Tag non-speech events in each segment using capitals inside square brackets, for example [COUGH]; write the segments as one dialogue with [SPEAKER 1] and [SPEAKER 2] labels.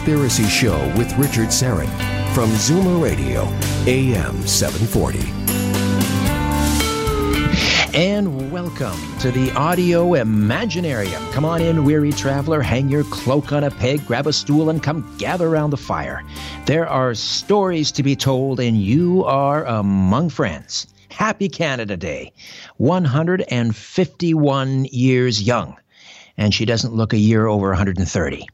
[SPEAKER 1] Conspiracy Show with Richard Syrett from Zoomer Radio, AM 740.
[SPEAKER 2] And welcome to the Audio Imaginarium. Come on in, weary traveler, hang your cloak on a peg, grab a stool, and come gather around the fire. There are stories to be told, and you are among friends. Happy Canada Day, 151 years young, and she doesn't look a year over 130.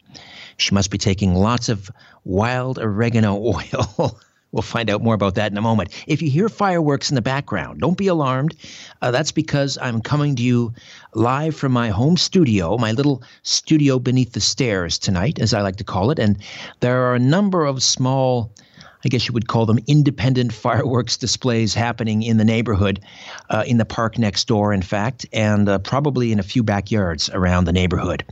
[SPEAKER 2] She must be taking lots of wild oregano [LAUGHS] oil. We'll find out more about that in a moment. If you hear fireworks in the background, don't be alarmed. Uh, that's because I'm coming to you live from my home studio, my little studio beneath the stairs tonight, as I like to call it. And there are a number of small, I guess you would call them independent fireworks displays happening in the neighborhood, uh, in the park next door, in fact, and uh, probably in a few backyards around the neighborhood.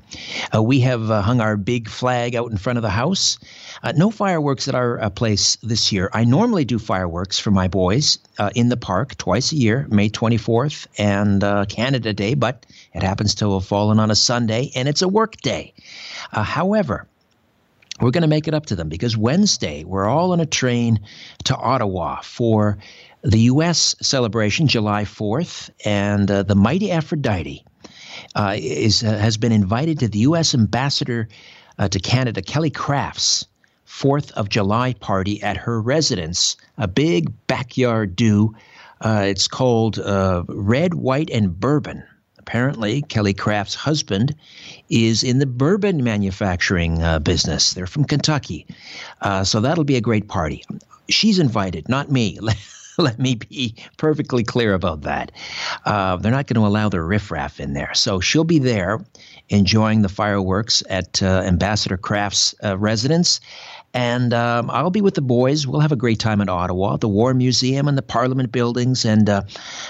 [SPEAKER 2] Uh, we have uh, hung our big flag out in front of the house. Uh, no fireworks at our uh, place this year. I normally do fireworks for my boys in the park twice a year, May 24th and Canada Day, but it happens to have fallen on a Sunday and it's a work day. However, we're going to make it up to them because Wednesday we're all on a train to Ottawa for the U.S. celebration, July 4th, and uh, the mighty Aphrodite uh, is uh, has been invited to the U.S. ambassador uh, to Canada, Kelly Craft's. Fourth of July party at her residence, a big backyard do. Uh, it's called uh, Red, White, and Bourbon. Apparently, Kelly Craft's husband is in the bourbon manufacturing uh, business. They're from Kentucky. Uh, so that'll be a great party. She's invited, not me. [LAUGHS] Let me be perfectly clear about that. Uh, they're not going to allow the riffraff in there. So she'll be there enjoying the fireworks at uh, Ambassador Craft's uh, residence. And um, I'll be with the boys. We'll have a great time in Ottawa, the War Museum and the Parliament buildings, and uh,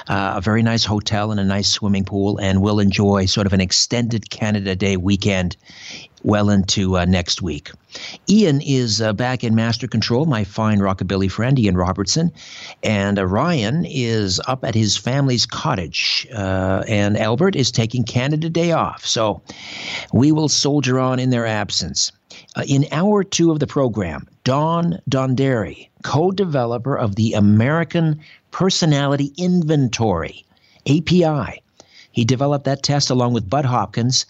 [SPEAKER 2] uh, a very nice hotel and a nice swimming pool. And we'll enjoy sort of an extended Canada Day weekend well into uh, next week. Ian is uh, back in master control, my fine rockabilly friend, Ian Robertson. And uh, Ryan is up at his family's cottage. Uh, and Albert is taking Canada Day off. So we will soldier on in their absence. Uh, in hour two of the program, Don Donderi, co developer of the American Personality Inventory, API, he developed that test along with Bud Hopkins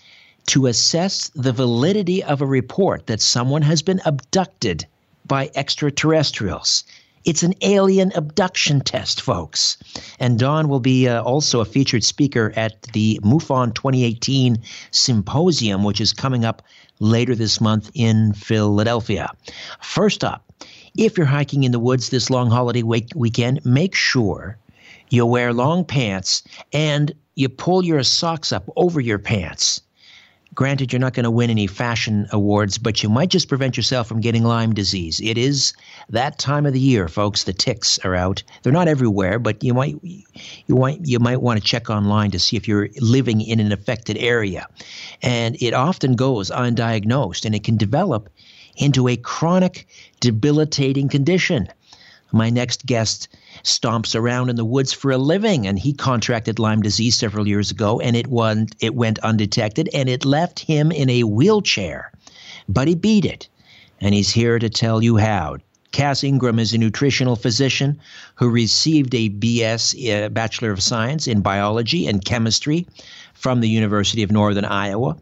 [SPEAKER 2] to assess the validity of a report that someone has been abducted by extraterrestrials. It's an alien abduction test, folks. And Don will be uh, also a featured speaker at the MUFON 2018 symposium, which is coming up later this month in Philadelphia. First up, if you're hiking in the woods this long holiday week- weekend, make sure you wear long pants and you pull your socks up over your pants. Granted, you're not going to win any fashion awards, but you might just prevent yourself from getting Lyme disease. It is that time of the year, folks. The ticks are out. They're not everywhere, but you might you might you might want to check online to see if you're living in an affected area. And it often goes undiagnosed, and it can develop into a chronic, debilitating condition. My next guest stomps around in the woods for a living, and he contracted Lyme disease several years ago, and it went, it went undetected, and it left him in a wheelchair. But he beat it, and he's here to tell you how. Cass Ingram is a nutritional physician who received a BS, uh, Bachelor of Science, in biology and chemistry from the University of Northern Iowa,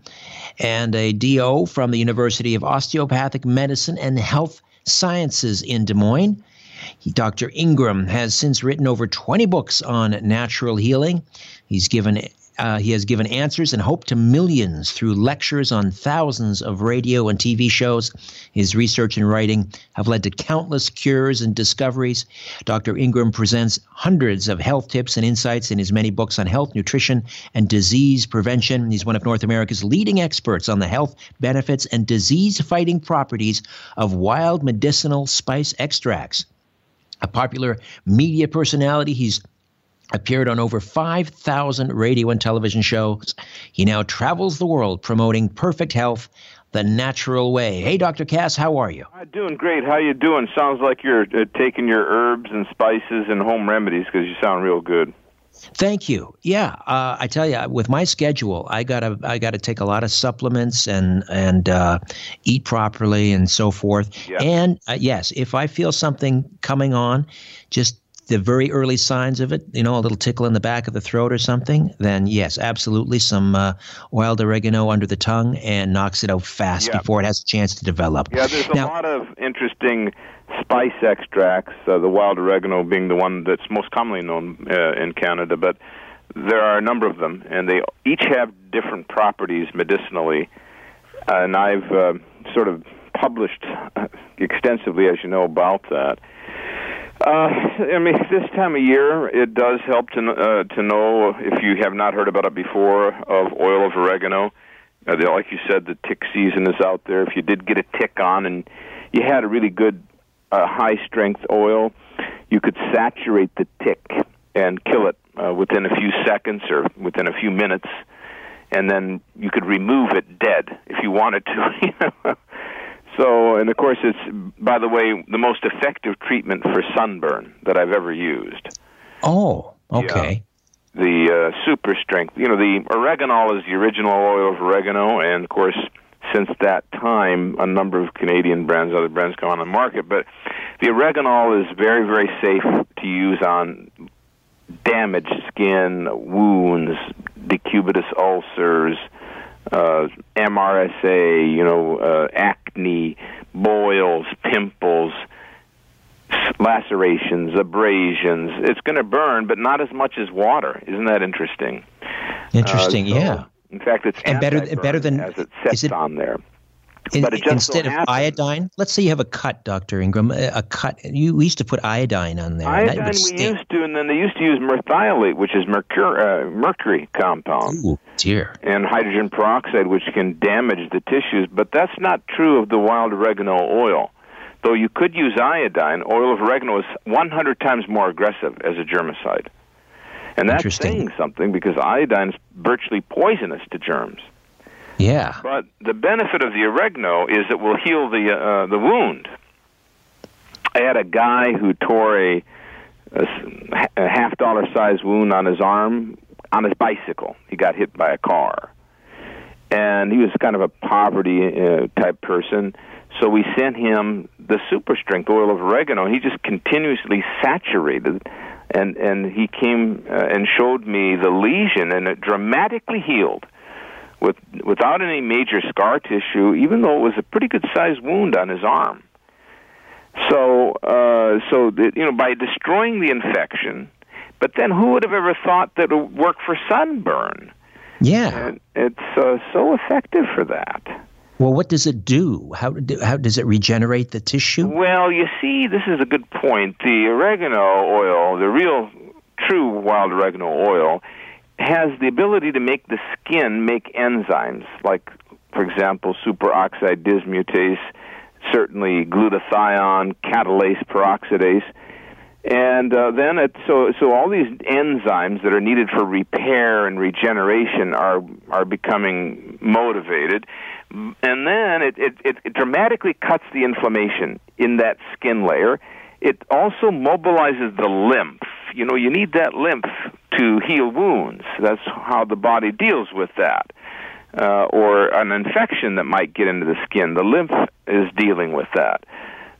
[SPEAKER 2] and a DO from the University of Osteopathic Medicine and Health Sciences in Des Moines. Dr. Ingram has since written over 20 books on natural healing. He's given uh, he has given answers and hope to millions through lectures on thousands of radio and TV shows. His research and writing have led to countless cures and discoveries. Dr. Ingram presents hundreds of health tips and insights in his many books on health, nutrition, and disease prevention. He's one of North America's leading experts on the health benefits and disease fighting properties of wild medicinal spice extracts. A popular media personality, he's appeared on over 5,000 radio and television shows. He now travels the world promoting perfect health the natural way. Hey, Dr. Cass, how are you?
[SPEAKER 3] I'm doing great. How you doing? Sounds like you're uh, taking your herbs and spices and home remedies because you sound real good.
[SPEAKER 2] Thank you. Yeah, uh, I tell you, with my schedule, I gotta I gotta take a lot of supplements and and uh, eat properly and so forth.
[SPEAKER 3] Yeah.
[SPEAKER 2] And uh, yes, if I feel something coming on, just the very early signs of it, you know, a little tickle in the back of the throat or something, then yes, absolutely, some uh, wild oregano under the tongue and knocks it out fast
[SPEAKER 3] Yeah.
[SPEAKER 2] before it has a chance to develop.
[SPEAKER 3] Yeah, there's a lot of interesting spice extracts. Uh, the wild oregano being the one that's most commonly known uh, in Canada, but there are a number of them, and they each have different properties medicinally. And I've uh, sort of published [LAUGHS] extensively, as you know, about that. Uh, I mean, this time of year, it does help to uh, to know if you have not heard about it before of oil of oregano. Uh, the, like you said, the tick season is out there. If you did get a tick on and you had a really good uh, high strength oil, you could saturate the tick and kill it uh, within a few seconds or within a few minutes, and then you could remove it dead if you wanted to. [LAUGHS] you know. So, and of course, it's by the way the most effective treatment for sunburn that I've ever used.
[SPEAKER 2] Oh, okay.
[SPEAKER 3] The uh, super strength, you know, the oreganol is the original oil of oregano, and of course, since that time, a number of Canadian brands, other brands, come on the market. But the oreganol is very, very safe to use on damaged skin, wounds, decubitus ulcers, uh, MRSA, you know, uh, acne, boils, pimples, lacerations, abrasions. It's going to burn, but not as much as water. Isn't that interesting?
[SPEAKER 2] Interesting.
[SPEAKER 3] Uh, so,
[SPEAKER 2] yeah.
[SPEAKER 3] In fact, it's
[SPEAKER 2] And better- better than-
[SPEAKER 3] as it sets
[SPEAKER 2] is it-
[SPEAKER 3] on there.
[SPEAKER 2] In-
[SPEAKER 3] but it just so
[SPEAKER 2] instead of iodine, let's say you have a cut, Doctor Ingram, a cut. You we used to put iodine on there.
[SPEAKER 3] Iodine we
[SPEAKER 2] stink.
[SPEAKER 3] used to, and then they used to use merthiolate, which is mercur- uh, mercury compound.
[SPEAKER 2] Ooh, dear.
[SPEAKER 3] and hydrogen peroxide, which can damage the tissues. But that's not true of the wild oregano oil. Though you could use iodine, oil of oregano is 100 times more aggressive as a germicide. And that's saying something because iodine is virtually poisonous to germs.
[SPEAKER 2] Yeah.
[SPEAKER 3] But the benefit of the oregano is it will heal the uh, the wound. I had a guy who tore a, a, a half dollar size wound on his arm on his bicycle. He got hit by a car, and he was kind of a poverty uh, type person. So we sent him the super strength oil of oregano. He just continuously saturated, and and he came uh, and showed me the lesion, and it dramatically healed with without any major scar tissue, even though it was a pretty good sized wound on his arm. So, uh, so that, you know, by destroying the infection, but then who would have ever thought that it would work for sunburn?
[SPEAKER 2] Yeah.
[SPEAKER 3] And it's uh, so effective for that.
[SPEAKER 2] Well, what does it do? How do, how does it regenerate the tissue?
[SPEAKER 3] Well, you see, this is a good point. The oregano oil, the real, true wild oregano oil, has the ability to make the skin make enzymes, like, for example, superoxide dismutase, certainly glutathione, catalase peroxidase. And uh, then it, so so all these enzymes that are needed for repair and regeneration are are becoming motivated, and then it, it, it dramatically cuts the inflammation in that skin layer, it also mobilizes the lymph. You know, you need that lymph to heal wounds. That's how the body deals with that. Uh, or an infection that might get into the skin. The lymph is dealing with that.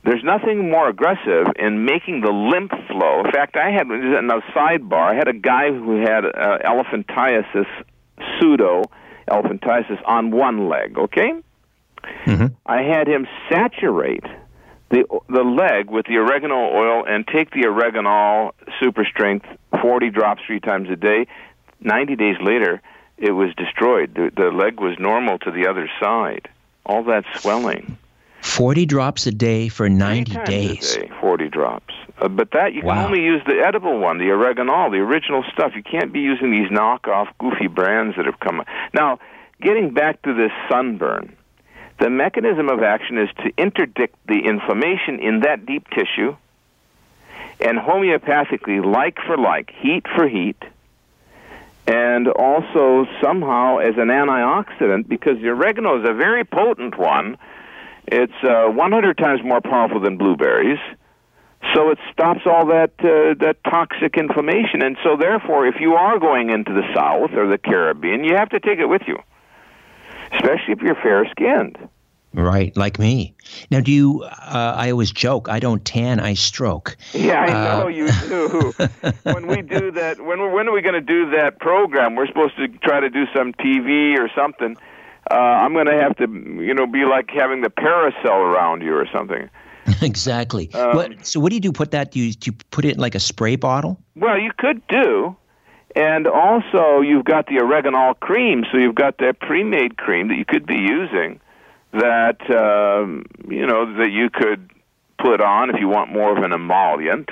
[SPEAKER 3] There's nothing more aggressive in making the lymph flow. In fact, I had in a sidebar. I had a guy who had uh, elephantiasis, pseudo elephantiasis, on one leg. Okay,
[SPEAKER 2] mm-hmm.
[SPEAKER 3] I had him saturate the the leg with the oregano oil and take the oregano super strength 40 drops three times a day. 90 days later it was destroyed. The, the leg was normal to the other side. All that swelling.
[SPEAKER 2] 40 drops a day for 90 days.
[SPEAKER 3] day, 40 drops. Uh, but that you
[SPEAKER 2] wow.
[SPEAKER 3] can only use the edible one the oregano the original stuff. You can't be using these knockoff goofy brands that have come up. now getting back to this sunburn the mechanism of action is to interdict the inflammation in that deep tissue and homeopathically, like for like, heat for heat, and also somehow as an antioxidant because the oregano is a very potent one. It's uh, 100 times more powerful than blueberries. So it stops all that uh, that toxic inflammation, and so therefore, if you are going into the South or the Caribbean, you have to take it with you especially if you're fair skinned.
[SPEAKER 2] Right, like me. Now, do you? Uh, I always joke. I don't tan. I stroke.
[SPEAKER 3] Yeah, I know uh, you do. [LAUGHS] when we do that, when when are we going to do that program? We're supposed to try to do some TV or something. Uh, I'm going to have to, you know, be like having the parasol around you or something. [LAUGHS]
[SPEAKER 2] exactly. Um, what, so, what do you do? Put that? Do you, do you put it in like a spray bottle?
[SPEAKER 3] Well, you could do. And also, you've got the oregano cream, so you've got that pre-made cream that you could be using. That um, you know that you could put on if you want more of an emollient,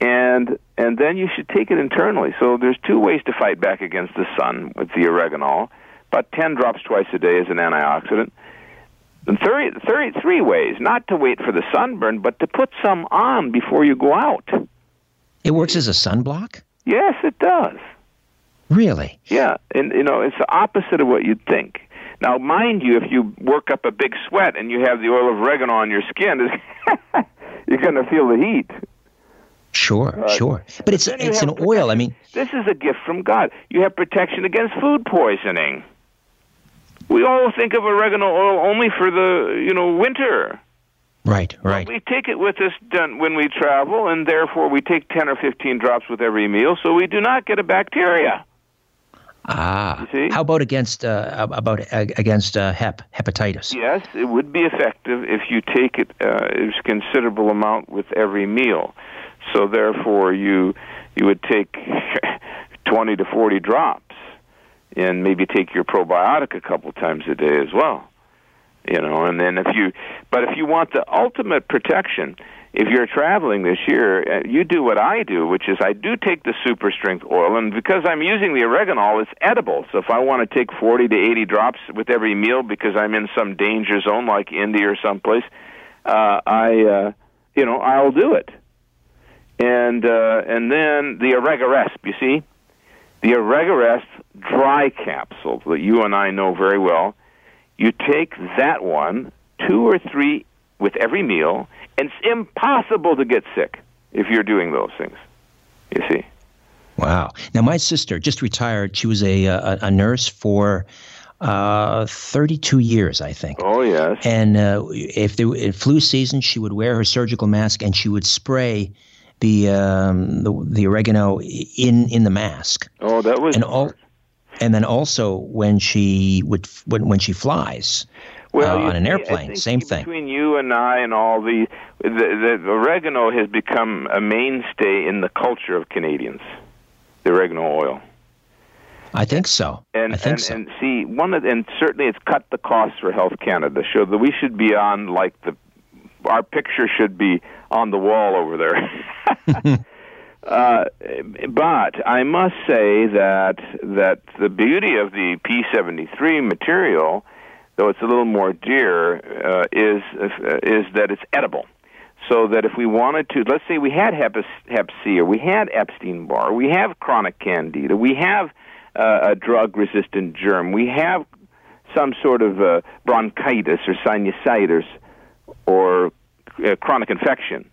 [SPEAKER 3] and and then you should take it internally. So there's two ways to fight back against the sun with the oregano. About ten drops twice a day as an antioxidant. And 30, 33 ways not to wait for the sunburn, but to put some on before you go out.
[SPEAKER 2] It works as a sunblock.
[SPEAKER 3] Yes, it does.
[SPEAKER 2] Really?
[SPEAKER 3] Yeah, and you know it's the opposite of what you'd think. Now, mind you, if you work up a big sweat and you have the oil of oregano on your skin, [LAUGHS] you're going to feel the heat.
[SPEAKER 2] Sure, sure, but it's it's an oil. I mean,
[SPEAKER 3] this is a gift from God. You have protection against food poisoning. We all think of oregano oil only for the you know winter.
[SPEAKER 2] Right, right.
[SPEAKER 3] we take it with us when we travel, and therefore we take 10 or 15 drops with every meal, so we do not get a bacteria.
[SPEAKER 2] Ah, how about against uh, about uh, against uh, hep hepatitis?
[SPEAKER 3] Yes, it would be effective if you take it uh, a considerable amount with every meal. So therefore, you you would take [LAUGHS] twenty to forty drops, and maybe take your probiotic a couple times a day as well you know and then if you but if you want the ultimate protection if you're traveling this year uh, you do what i do which is i do take the super strength oil and because i'm using the oregano it's edible. So if i want to take 40 to 80 drops with every meal because i'm in some danger zone like india or someplace uh i uh you know i'll do it. And uh and then the oregaresp you see? The oregaresp dry capsule that you and i know very well you take that one, two or three with every meal, and it's impossible to get sick if you're doing those things. You see?
[SPEAKER 2] Wow. Now, my sister just retired. She was a, a, a nurse for uh, 32 years, I think.
[SPEAKER 3] Oh, yes.
[SPEAKER 2] And uh, if there in flu season, she would wear her surgical mask and she would spray the um, the, the oregano in in the mask.
[SPEAKER 3] Oh, that was
[SPEAKER 2] and all, and then also when she would when when she flies
[SPEAKER 3] well,
[SPEAKER 2] uh, on an airplane, same thing.
[SPEAKER 3] Between you and I and all the, the the oregano has become a mainstay in the culture of Canadians. The oregano oil.
[SPEAKER 2] I think so.
[SPEAKER 3] And
[SPEAKER 2] I think
[SPEAKER 3] and,
[SPEAKER 2] so.
[SPEAKER 3] and see one of and certainly it's cut the costs for Health Canada. So that we should be on like the our picture should be on the wall over there. [LAUGHS] [LAUGHS] Uh, but I must say that that the beauty of the P73 material, though it's a little more dear, uh, is uh, is that it's edible. So that if we wanted to, let's say we had Hep, Hep C, or we had Epstein Barr, we have chronic Candida, we have uh, a drug-resistant germ, we have some sort of uh, bronchitis or sinusitis or chronic infection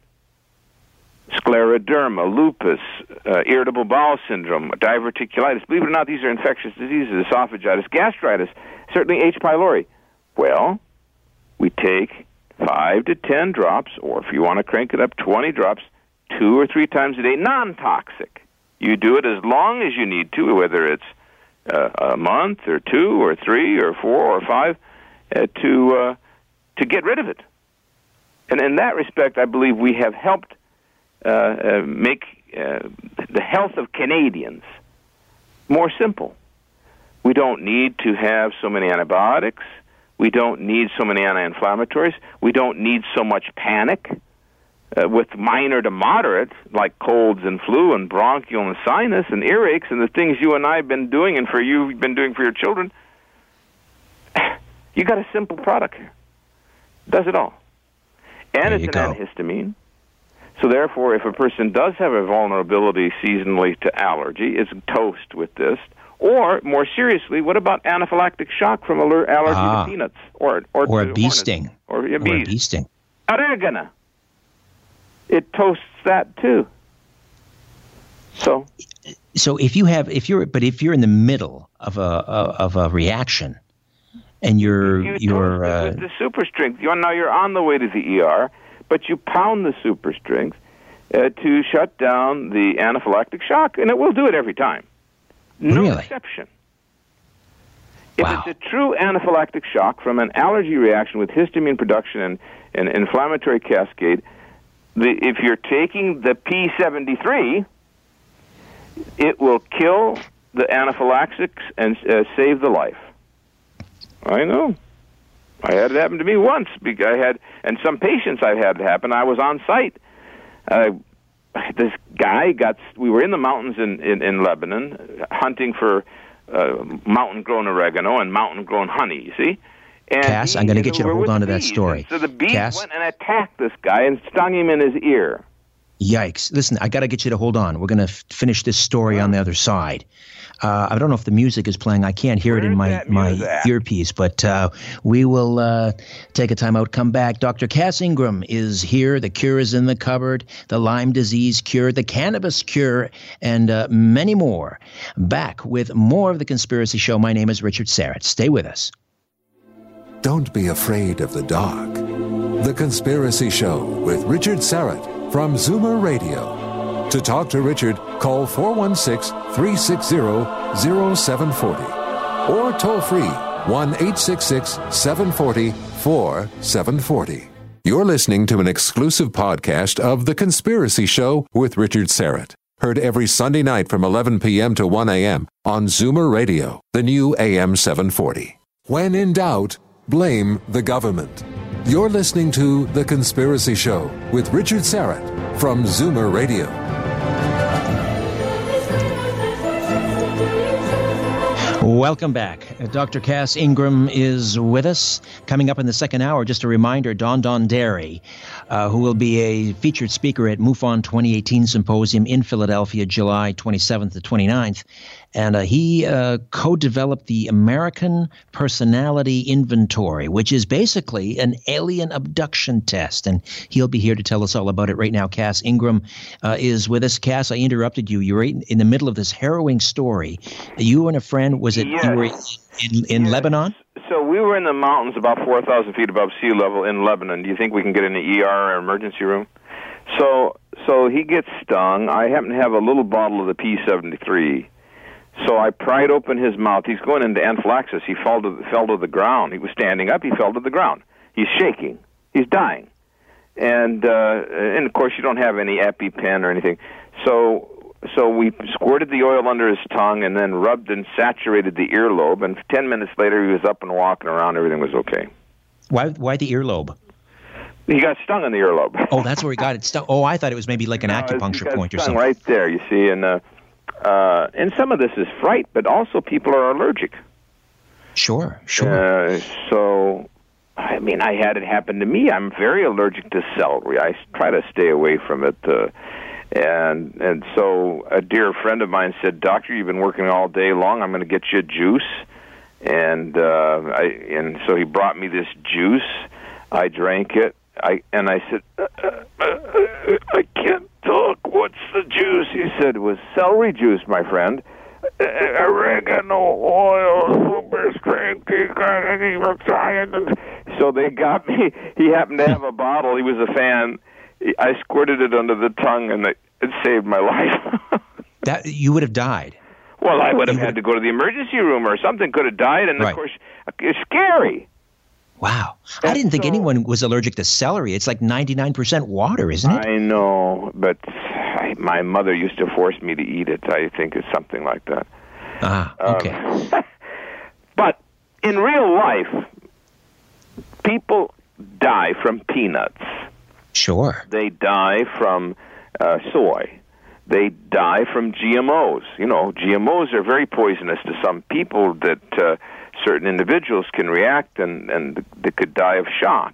[SPEAKER 3] scleroderma, lupus, uh, irritable bowel syndrome, diverticulitis. Believe it or not, these are infectious diseases, esophagitis, gastritis, certainly H. pylori. Well, we take five to ten drops, or if you want to crank it up, 20 drops, two or three times a day, non toxic. You do it as long as you need to, whether it's uh, a month or two or three or four or five, uh, to, uh, to get rid of it. And in that respect, I believe we have helped make uh, the health of Canadians more simple. We don't need to have so many antibiotics. We don't need so many anti inflammatories. We don't need so much panic. Uh, with minor to moderate, like colds and flu and bronchial and sinus and earaches and the things you and I have been doing and for you have been doing for your children, [SIGHS] you got a simple product here. Does it all. And
[SPEAKER 2] there
[SPEAKER 3] it's an
[SPEAKER 2] go.
[SPEAKER 3] antihistamine. So therefore, if a person does have a vulnerability seasonally to allergy, it's toast with this. Or more seriously, what about anaphylactic shock from aller- allergy
[SPEAKER 2] Ah.
[SPEAKER 3] to peanuts or or,
[SPEAKER 2] Or a bee
[SPEAKER 3] hornets?
[SPEAKER 2] sting.
[SPEAKER 3] or a
[SPEAKER 2] Or a
[SPEAKER 3] bee.
[SPEAKER 2] bee sting.
[SPEAKER 3] Oregano. It toasts that too. So
[SPEAKER 2] So if you have, if you're, but if you're in the middle of a of a reaction, and you're
[SPEAKER 3] you
[SPEAKER 2] you're uh,
[SPEAKER 3] the super strength. You now you're on the way to the ER, but you pound the super strength uh, to shut down the anaphylactic shock, and it will do it every time. No
[SPEAKER 2] Really?
[SPEAKER 3] exception. If
[SPEAKER 2] Wow.
[SPEAKER 3] it's a true anaphylactic shock from an allergy reaction with histamine production and an inflammatory cascade, the, if you're taking the P73, it will kill the anaphylaxis and uh, save the life. I know. I had it happen to me once. I had, and some patients I've had it happen. I was on site. Uh, this guy got. We were in the mountains in in, in Lebanon, hunting for uh, mountain-grown oregano and mountain-grown honey. You see. And
[SPEAKER 2] Cass,
[SPEAKER 3] he-
[SPEAKER 2] I'm gonna get you to hold on to that story.
[SPEAKER 3] So the bees
[SPEAKER 2] Cass?
[SPEAKER 3] went and attacked this guy and stung him in his ear.
[SPEAKER 2] Yikes! Listen, I got to get you to hold on. We're going to f- finish this story on the other side. Uh, I don't know if the music is playing. I can't hear it in my my
[SPEAKER 3] music?
[SPEAKER 2] earpiece, but uh, we will uh, take a time out. Come back. Dr. Cass Ingram is here. The cure is in the cupboard. The Lyme disease cure, the cannabis cure, and uh, many more. Back with more of the Conspiracy Show. My name is Richard Syrett. Stay with us.
[SPEAKER 4] Don't be afraid of the dark. The Conspiracy Show with Richard Syrett from Zoomer Radio. To talk to Richard, call 416 360 0740 or toll free 1 866 740 4740. You're listening to an exclusive podcast of The Conspiracy Show with Richard Syrett. Heard every Sunday night from 11 p.m. to 1 a.m. on Zoomer Radio, the new AM 740. When in doubt, blame the government. You're listening to The Conspiracy Show with Richard Syrett from Zoomer Radio.
[SPEAKER 2] Welcome back. Uh, Dr. Cass Ingram is with us. Coming up in the second hour, just a reminder Don Donderi, uh, who will be a featured speaker at MUFON 2018 Symposium in Philadelphia, July 27th to 29th. And uh, he uh, co developed the American Personality Inventory, which is basically an alien abduction test. And he'll be here to tell us all about it right now. Cass Ingram uh, is with us. Cass, I interrupted you. You're right in the middle of this harrowing story. You and a friend, was it you were in, in Lebanon?
[SPEAKER 3] So we were in the mountains about 4,000 feet above sea level in Lebanon. Do you think we can get in the ER or emergency room? So, so he gets stung. I happen to have a little bottle of the P73. So I pried open his mouth. He's going into anaphylaxis. He fell to, fell to the ground. He was standing up. He fell to the ground. He's shaking. He's dying. And uh, and of course you don't have any EpiPen or anything. So so we squirted the oil under his tongue and then rubbed and saturated the earlobe. And ten minutes later he was up and walking around. Everything was okay.
[SPEAKER 2] Why, why the earlobe?
[SPEAKER 3] He got stung in the earlobe.
[SPEAKER 2] Oh, that's where he got it stuck. Oh, I thought it was maybe like an [LAUGHS]
[SPEAKER 3] No,
[SPEAKER 2] acupuncture point or something.
[SPEAKER 3] Right there, you see, and uh, uh, and some of this is fright, but also people are allergic.
[SPEAKER 2] Sure, sure.
[SPEAKER 3] Uh, so, I mean, I had it happen to me. I'm very allergic to celery. I try to stay away from it. Uh, and and so a dear friend of mine said, "Doctor, you've been working all day long. I'm going to get you a juice." And uh, I and so he brought me this juice. I drank it. I and I said, uh, uh, uh, "I can't Doc, what's the juice? He said it was celery juice, my friend. Uh, oregano oil, super strength. So they got me. He happened to have a bottle. He was a fan. I squirted it under the tongue, and it, it saved my life. [LAUGHS]
[SPEAKER 2] that you would have died.
[SPEAKER 3] Well, I would have had to go to the emergency room or something. Could have died, and
[SPEAKER 2] Right.
[SPEAKER 3] of course, it's scary.
[SPEAKER 2] Wow. I didn't think anyone was allergic to celery. It's like 99% water, isn't it?
[SPEAKER 3] I know, but I, my mother used to force me to eat it. I think it's something like that.
[SPEAKER 2] ah,
[SPEAKER 3] Um,
[SPEAKER 2] okay. [LAUGHS]
[SPEAKER 3] But in real life, people die from peanuts.
[SPEAKER 2] sure.
[SPEAKER 3] They die from uh, soy. They die from GMOs. You know, GMOs are very poisonous to some people that uh, certain individuals can react and, and they could die of shock.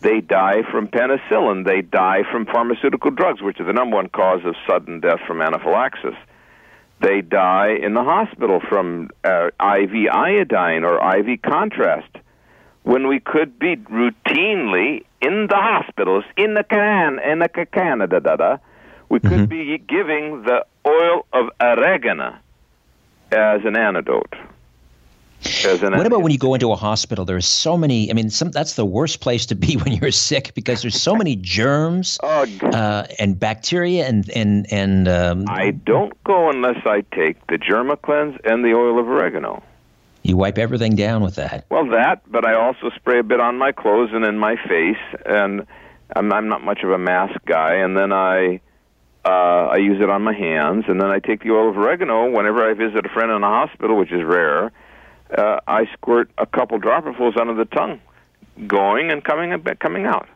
[SPEAKER 3] They die from penicillin. They die from pharmaceutical drugs, which are the number one cause of sudden death from anaphylaxis. They die in the hospital from uh, IV iodine or IV contrast when we could be routinely in the hospitals in the can in the ca- Canada, da, da, we could be giving the oil of oregano as an antidote.
[SPEAKER 2] What about when you go into a hospital? There's so many. I mean, some, that's the worst place to be [LAUGHS] when you're sick because there's so many germs [LAUGHS]
[SPEAKER 3] Oh,
[SPEAKER 2] uh, and bacteria and and and. Um,
[SPEAKER 3] I don't go unless I take the Germacleanse and the oil of oregano.
[SPEAKER 2] you wipe everything down with that.
[SPEAKER 3] Well, that, but I also spray a bit on my clothes and in my face, and I'm, I'm not much of a mask guy. And then I, uh, I use it on my hands, and then I take the oil of oregano whenever I visit a friend in a hospital, which is rare. Uh, I squirt a couple dropperfuls under the tongue, going and coming and coming out.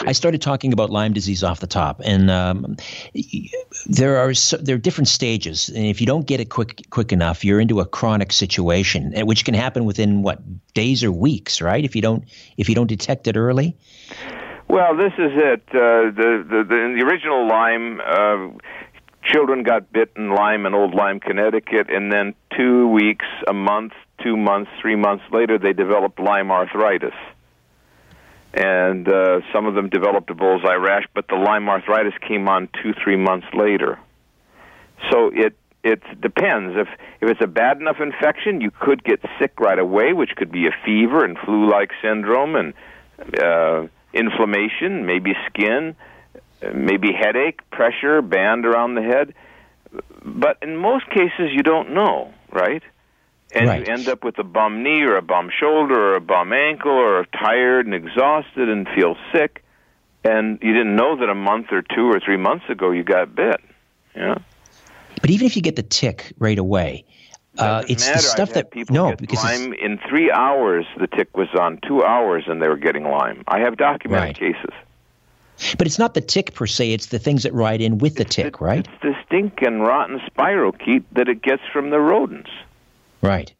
[SPEAKER 2] I started talking about Lyme disease off the top, and um, there are so, there are different stages, and if you don't get it quick quick enough, you're into a chronic situation, which can happen within what days or weeks, right? If you don't if you don't detect it early.
[SPEAKER 3] Well, this is it. Uh, the, the the the original Lyme, uh, children got bit in Lyme in Old Lyme, Connecticut, and then two weeks, a month, two months, three months later, they developed Lyme arthritis. And uh, some of them developed a bullseye rash, but the Lyme arthritis came on two, three months later. So it it depends. If if it's a bad enough infection, you could get sick right away, which could be a fever and flu-like syndrome and uh, inflammation, maybe skin, maybe headache, pressure, band around the head. But in most cases, you don't know, right? And
[SPEAKER 2] Right.
[SPEAKER 3] you end up with a bum knee or a bum shoulder or a bum ankle or tired and exhausted and feel sick. And you didn't know that a month or two or three months ago you got bit. Yeah.
[SPEAKER 2] But even if you get the tick right away, uh, it's
[SPEAKER 3] matter.
[SPEAKER 2] the stuff that
[SPEAKER 3] people
[SPEAKER 2] no
[SPEAKER 3] get
[SPEAKER 2] because
[SPEAKER 3] Lyme in three hours. The tick was on two hours, and they were getting Lyme. I have documented
[SPEAKER 2] Right.
[SPEAKER 3] cases.
[SPEAKER 2] But it's not the tick per se; it's the things that ride in with the tick,
[SPEAKER 3] It-
[SPEAKER 2] right?
[SPEAKER 3] It's the stink and rotten spirochete that it gets from the rodents
[SPEAKER 2] Right.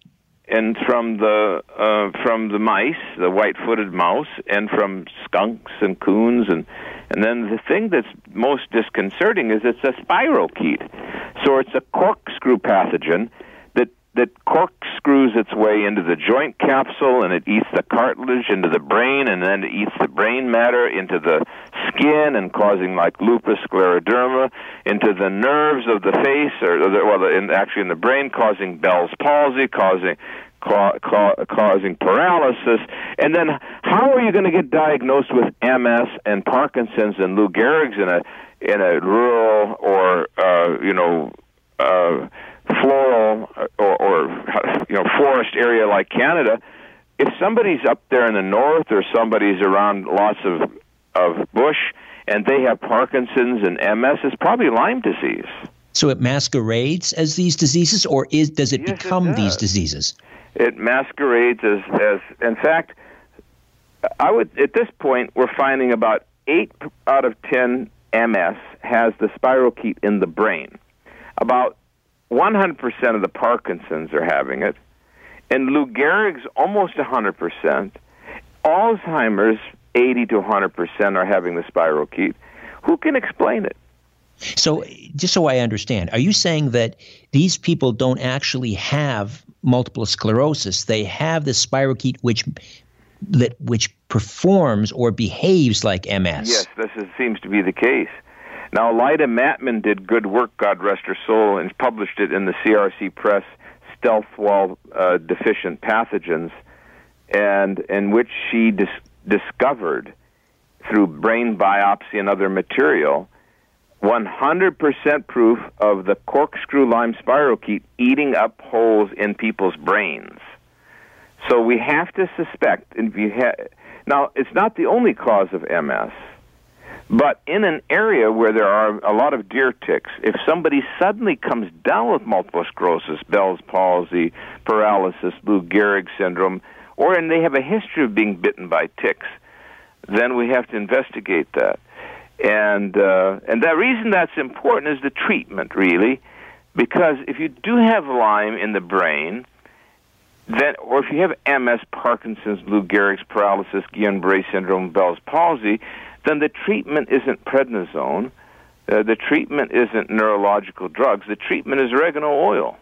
[SPEAKER 3] and from the uh, from the mice, the white-footed mouse, and from skunks and coons and and then the thing that's most disconcerting is it's a spirochete. So it's a corkscrew pathogen that corkscrews its way into the joint capsule and it eats the cartilage into the brain and then it eats the brain matter into the skin and causing like lupus scleroderma into the nerves of the face or the, well in, actually in the brain causing Bell's palsy causing ca- ca- causing paralysis. And then how are you going to get diagnosed with MS and Parkinson's and Lou Gehrig's in a in a rural or uh, you know uh, floral or, or you know forest area like Canada, if somebody's up there in the north or somebody's around lots of of bush and they have Parkinson's and MS, it's probably Lyme disease.
[SPEAKER 2] So it masquerades as these diseases, or is does it
[SPEAKER 3] Yes, it
[SPEAKER 2] become these diseases?
[SPEAKER 3] It masquerades as as in fact, I would at this point we're finding about eight out of ten MS has the spirochete in the brain. About 100% of the Parkinson's are having it, and Lou Gehrig's almost 100%. Alzheimer's 80 to 100% are having the spirochete. Who can explain it?
[SPEAKER 2] So, just so I understand, are you saying that these people don't actually have multiple sclerosis? They have the spirochete, which that which performs or behaves like MS.
[SPEAKER 3] Yes, this is, seems to be the case. Now, Lida Mattman did good work, God rest her soul, and published it in the CRC Press, Stealth Wall uh, Deficient Pathogens, and in which she dis- discovered, through brain biopsy and other material, 100% proof of the corkscrew Lyme spirochete eating up holes in people's brains. So we have to suspect, you ha- now it's not the only cause of MS, but in an area where there are a lot of deer ticks, if somebody suddenly comes down with multiple sclerosis, Bell's palsy, paralysis, Lou Gehrig syndrome, or and they have a history of being bitten by ticks, then we have to investigate that. And uh, and the reason that's important is the treatment, really, because if you do have Lyme in the brain, then or if you have MS, Parkinson's, Lou Gehrig's paralysis, Guillain-Barré syndrome, Bell's palsy, then the treatment isn't prednisone. Uh, the treatment isn't neurological drugs. The treatment is oregano oil.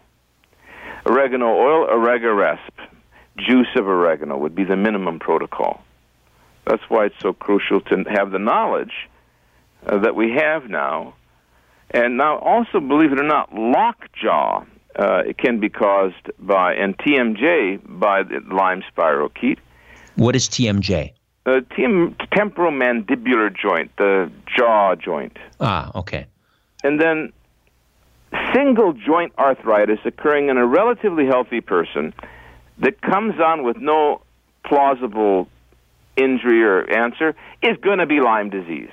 [SPEAKER 3] Oregano oil, Oregaresp, juice of oregano would be the minimum protocol. That's why it's so crucial to have the knowledge uh, that we have now. And now, also, believe it or not, lockjaw uh, it can be caused by, and TMJ by the Lyme spirochete.
[SPEAKER 2] What is TMJ?
[SPEAKER 3] The tem- temporomandibular joint, the jaw joint.
[SPEAKER 2] Ah, okay.
[SPEAKER 3] And then single joint arthritis occurring in a relatively healthy person that comes on with no plausible injury or answer is going to be Lyme disease.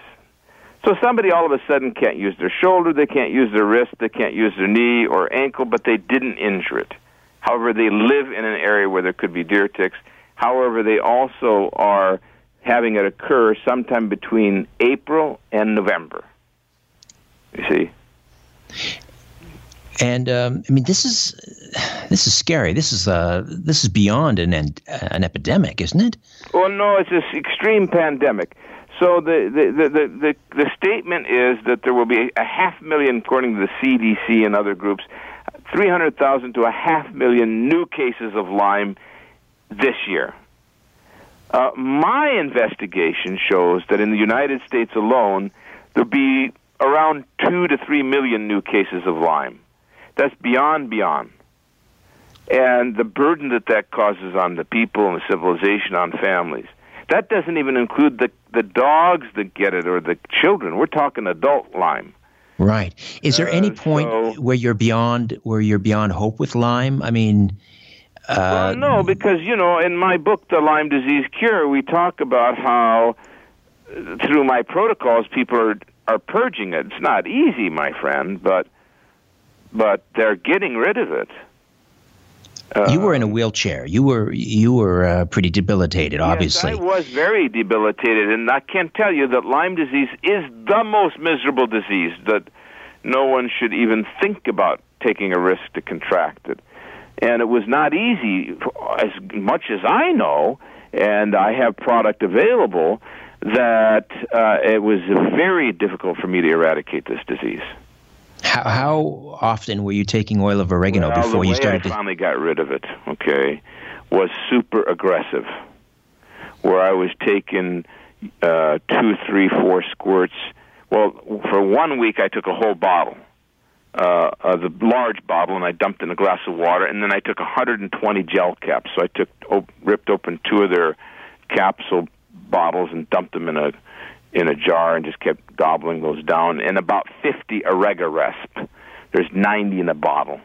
[SPEAKER 3] So somebody all of a sudden can't use their shoulder, they can't use their wrist, they can't use their knee or ankle, but they didn't injure it. However, they live in an area where there could be deer ticks. However, they also are having it occur sometime between April and November. You see?
[SPEAKER 2] And um, I mean, this is this is scary. This is uh, this is beyond an an epidemic, isn't it?
[SPEAKER 3] Well, no, it's this extreme pandemic. So the, the, the, the, the statement is that there will be a half million, according to the CDC and other groups, 300,000 to a half million new cases of Lyme this year. Uh, my investigation shows that in the United States alone, there'll be around two to three million new cases of Lyme. That's beyond beyond. And the burden that that causes on the people and the civilization, on families. That doesn't even include the the dogs that get it or the children. We're talking adult Lyme.
[SPEAKER 2] Right. Is there uh, any point so, where you're beyond where you're beyond hope with Lyme? I mean,
[SPEAKER 3] uh, well, no, because you know, in my book, The Lyme Disease Cure, we talk about how uh, through my protocols, people are are purging it. It's not easy, my friend, but but they're getting rid of it.
[SPEAKER 2] Uh, you were in a wheelchair. You were you were uh, pretty debilitated, obviously.
[SPEAKER 3] Yes, I was very debilitated, and I can tell you that Lyme disease is the most miserable disease that no one should even think about taking a risk to contract it. And it was not easy, as much as I know, and I have product available. That uh, it was very difficult for me to eradicate this disease.
[SPEAKER 2] How, how often were you taking oil of oregano
[SPEAKER 3] well,
[SPEAKER 2] before you started?
[SPEAKER 3] I finally got rid of it. Okay, was super aggressive, where I was taking uh, two, three, four squirts. Well, for one week I took a whole bottle, uh, uh, the large bottle, and I dumped in a glass of water, and then I took 120 gel caps. So I took op- ripped open two of their capsule bottles and dumped them in a in a jar and just kept gobbling those down. And about 50 Oregaresp. There's 90 in a bottle.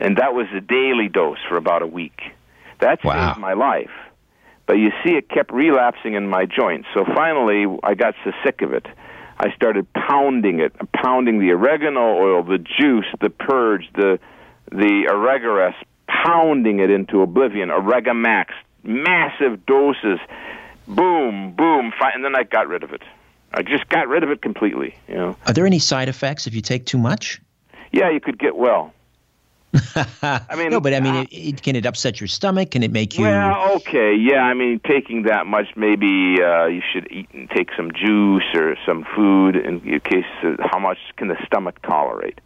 [SPEAKER 3] And that was a daily dose for about a week. That
[SPEAKER 2] wow.
[SPEAKER 3] saved my life. But you see, it kept relapsing in my joints. So finally, I got so sick of it. I started pounding it, pounding the oregano oil, the juice, the purge, the the Oregaresp, pounding it into oblivion. Oregamax, massive doses, boom, boom, and then I got rid of it. I just got rid of it completely. You know.
[SPEAKER 2] Are there any side effects if you take too much?
[SPEAKER 3] Yeah, you could get well. [LAUGHS]
[SPEAKER 2] I mean, no, but I mean, uh, it, it, can it upset your stomach? Can it make you?
[SPEAKER 3] Well, okay, yeah. I mean, taking that much, maybe uh, you should eat and take some juice or some food in case. Uh, how much can the stomach tolerate?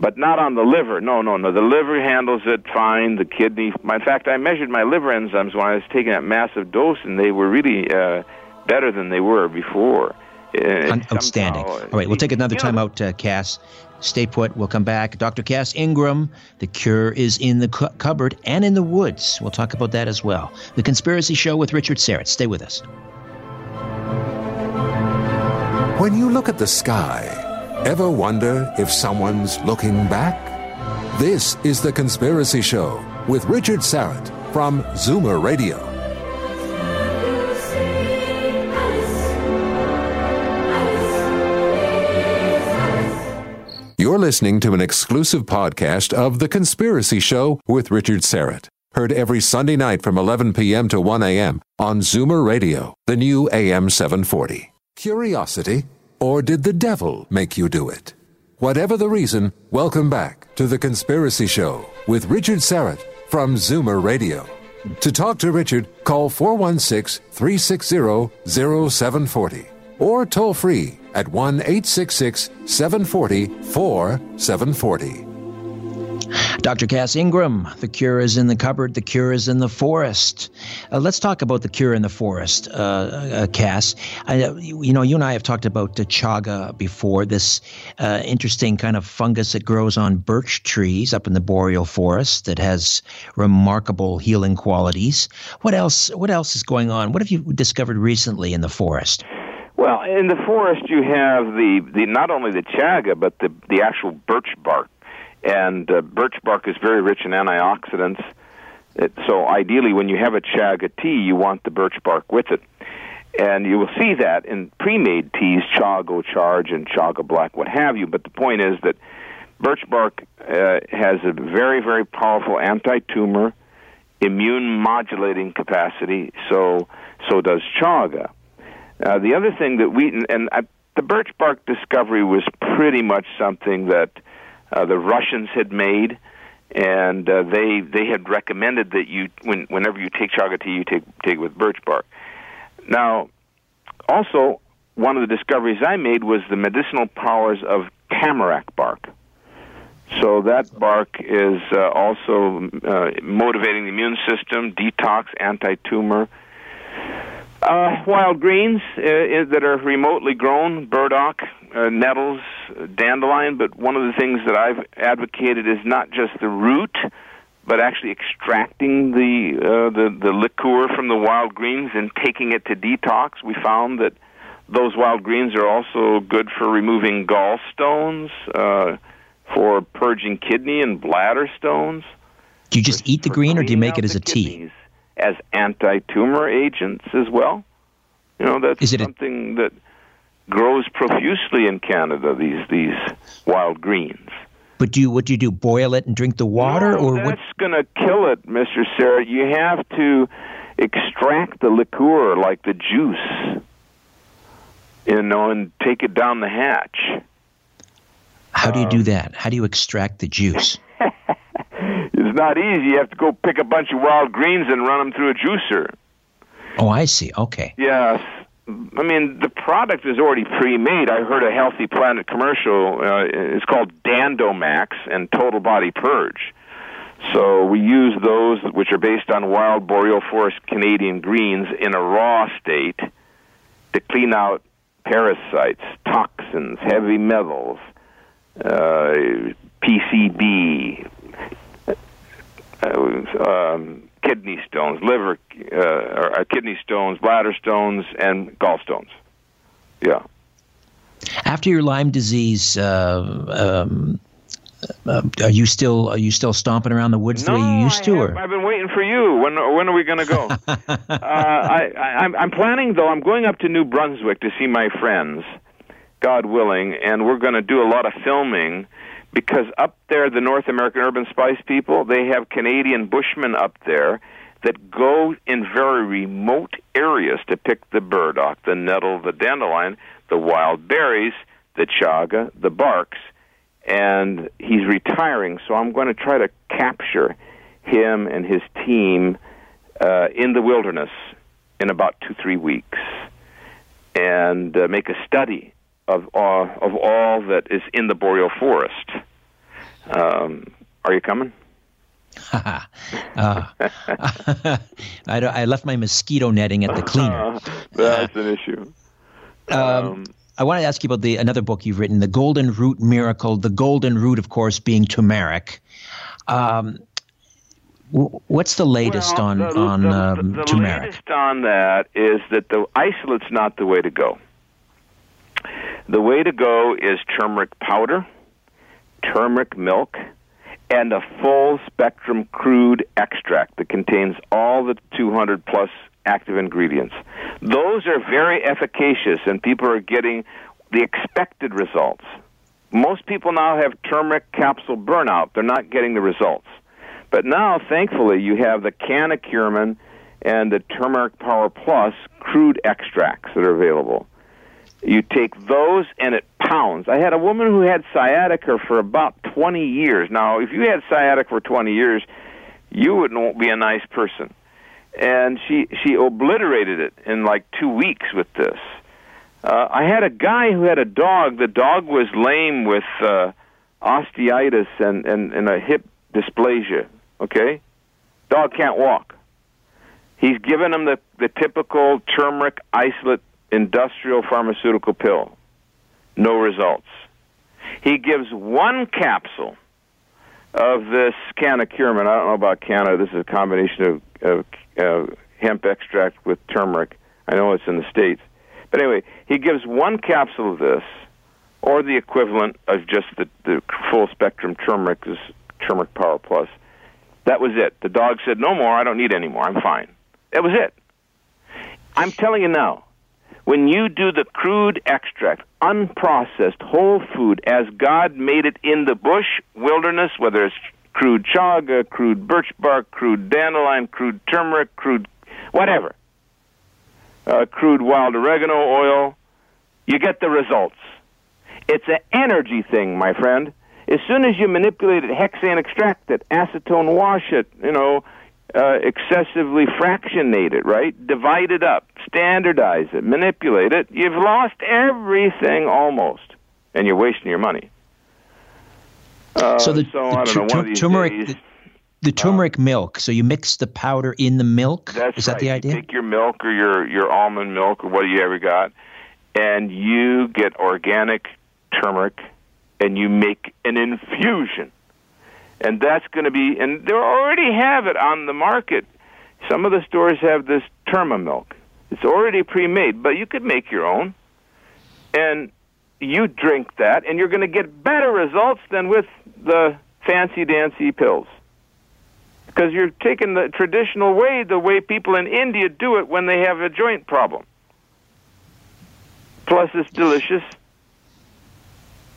[SPEAKER 3] but not on the liver. No, no, no. The liver handles it fine. The kidney. In fact, I measured my liver enzymes when I was taking that massive dose, and they were really uh, better than they were before. Uh,
[SPEAKER 2] Outstanding.
[SPEAKER 3] somehow,
[SPEAKER 2] All right, we'll take another
[SPEAKER 3] you know,
[SPEAKER 2] time out, uh, Cass. Stay put. We'll come back. Dr. Cass Ingram, The Cure is in the cu- cupboard and in the woods. We'll talk about that as well. The Conspiracy Show with Richard Syrett. Stay with us.
[SPEAKER 4] When you look at the sky, ever wonder if someone's looking back? This is The Conspiracy Show with Richard Syrett from Zoomer Radio. You're listening to an exclusive podcast of The Conspiracy Show with Richard Syrett. Heard every Sunday night from 11 p.m. to 1 a.m. on Zoomer Radio, the new AM 740. Curiosity? Or did the devil make you do it? Whatever the reason, welcome back to The Conspiracy Show with Richard Syrett from Zoomer Radio. To talk to Richard, call 416 360 0740 or toll free at 1 866 740 4740.
[SPEAKER 2] Dr. Cass Ingram, The Cure is in the cupboard, The Cure is in the forest. Uh, let's talk about The Cure in the Forest, uh, uh, Cass. I, you, you know, you and I have talked about the chaga before, this uh, interesting kind of fungus that grows on birch trees up in the boreal forest that has remarkable healing qualities. What else? What else is going on? What have you discovered recently in the forest?
[SPEAKER 3] Well, in the forest, you have the, the not only the chaga, but the the actual birch bark, and uh, birch bark is very rich in antioxidants. It, so ideally, when you have a chaga tea, you want the birch bark with it, and you will see that in pre-made teas, chaga charge and chaga black, what have you. But the point is that birch bark uh, has a very very powerful anti-tumor, immune modulating capacity. So so does chaga. Uh, the other thing that we and uh, the birch bark discovery was pretty much something that uh, the Russians had made, and uh, they they had recommended that you when whenever you take chaga tea, you take take it with birch bark. Now, also one of the discoveries I made was the medicinal powers of tamarack bark. So that bark is uh, also uh, motivating the immune system, detox, anti-tumor. Uh, wild greens uh, that are remotely grown, burdock, uh, nettles, dandelion, but one of the things that I've advocated is not just the root, but actually extracting the uh, the the liqueur from the wild greens and taking it to detox. We found that those wild greens are also good for removing gallstones, uh, for purging kidney and bladder stones.
[SPEAKER 2] Do you just eat the green, or do you make it as a tea?
[SPEAKER 3] As anti-tumor agents as well. You know that's
[SPEAKER 2] Is it a-
[SPEAKER 3] something that grows profusely in Canada. These these wild greens.
[SPEAKER 2] But do you what do you do? Boil it and drink the water,
[SPEAKER 3] no,
[SPEAKER 2] or
[SPEAKER 3] that's
[SPEAKER 2] what?
[SPEAKER 3] going to kill it, Mister Sarah. You have to extract the liqueur, like the juice, you know, and take it down the hatch.
[SPEAKER 2] How do you
[SPEAKER 3] um,
[SPEAKER 2] do that? How do you extract the juice? [LAUGHS]
[SPEAKER 3] It's not easy. You have to go pick a bunch of wild greens and run them through a juicer.
[SPEAKER 2] Oh, I see. Okay.
[SPEAKER 3] Yes. I mean, the product is already pre-made. I heard a Healthy Planet commercial. Uh, it's called Dandomax and Total Body Purge. So we use those which are based on wild boreal forest Canadian greens in a raw state to clean out parasites, toxins, heavy metals, uh, PCB, um, kidney stones, liver, uh, or, uh, kidney stones, bladder stones, and gallstones. Yeah.
[SPEAKER 2] After your Lyme disease, uh, um, uh, are you still are you still stomping around the woods the way you used
[SPEAKER 3] I
[SPEAKER 2] to?
[SPEAKER 3] have-
[SPEAKER 2] Or
[SPEAKER 3] I've been waiting for you. When when are we going to go? [LAUGHS] uh, I, I, I'm, I'm planning though. I'm going up to New Brunswick to see my friends, God willing, and we're going to do a lot of filming because up there, the North American Herb and Spice people, they have Canadian bushmen up there that go in very remote areas to pick the burdock, the nettle, the dandelion, the wild berries, the chaga, the barks and he's retiring. So I'm going to try to capture him and his team uh, in the wilderness in about two three weeks, and uh, make a study of all, of all that is in the boreal forest. Um, are you coming? [LAUGHS]
[SPEAKER 2] uh, [LAUGHS] I, I left my mosquito netting at the cleaner. [LAUGHS]
[SPEAKER 3] That's an issue.
[SPEAKER 2] Um, I want to ask you about the another book you've written, The Golden Root Miracle. The golden root, of course, being turmeric. Um, what's the latest
[SPEAKER 3] well,
[SPEAKER 2] on
[SPEAKER 3] the,
[SPEAKER 2] on
[SPEAKER 3] the,
[SPEAKER 2] um,
[SPEAKER 3] the, the
[SPEAKER 2] turmeric?
[SPEAKER 3] latest on that is that the isolate's not the way to go. The way to go is turmeric powder, turmeric milk, and a full spectrum crude extract that contains all the 200 plus active ingredients. Those are very efficacious, and people are getting the expected results. Most people now have turmeric capsule burnout. They're not getting the results. But now, thankfully, you have the Canna-Curcumin and the Turmeric Power Plus crude extracts that are available. You take those and it pounds. I had a woman who had sciatica for about 20 years. Now, if you had sciatica for 20 years, you wouldn't be a nice person. And she she obliterated it in like 2 weeks with this. Uh, I had a guy who had a dog. The dog was lame with uh, osteitis and, and, and a hip dysplasia. Okay, dog can't walk. He's given him the the typical turmeric isolate industrial pharmaceutical pill. No results. He gives one capsule of this Canna-Curcumin. I don't know about canna. This is a combination of, of uh, hemp extract with turmeric. I know it's in the states, but anyway, he gives one capsule of this, or the equivalent of just the, the full spectrum turmeric, is turmeric power plus. That was it. The dog said, "No more. I don't need any more. I'm fine." That was it. I'm telling you now, when you do the crude extract, unprocessed, whole food, as God made it in the bush, wilderness, whether it's crude chaga, crude birch bark, crude dandelion, crude turmeric, crude whatever, uh, crude wild oregano oil, you get the results. It's an energy thing, my friend. As soon as you manipulate it, hexane extract it, acetone wash it, you know, uh, excessively fractionate it, right? Divide it up, standardize it, manipulate it. You've lost everything almost, and you're wasting your money. Uh,
[SPEAKER 2] so the,
[SPEAKER 3] so,
[SPEAKER 2] the
[SPEAKER 3] I don't know, one
[SPEAKER 2] turmeric,
[SPEAKER 3] days-
[SPEAKER 2] the, the turmeric milk. So you mix the powder in the milk.
[SPEAKER 3] That's
[SPEAKER 2] Is that the idea?
[SPEAKER 3] You take your milk or your your almond milk or what you ever got, and you get organic turmeric, and you make an infusion, and that's going to be. And they already have it on the market. Some of the stores have this Terma milk. It's already pre-made, but you could make your own, and you drink that, and you're going to get better results than with the fancy dancy pills because you're taking the traditional way, the way people in India do it when they have a joint problem. Plus, it's delicious.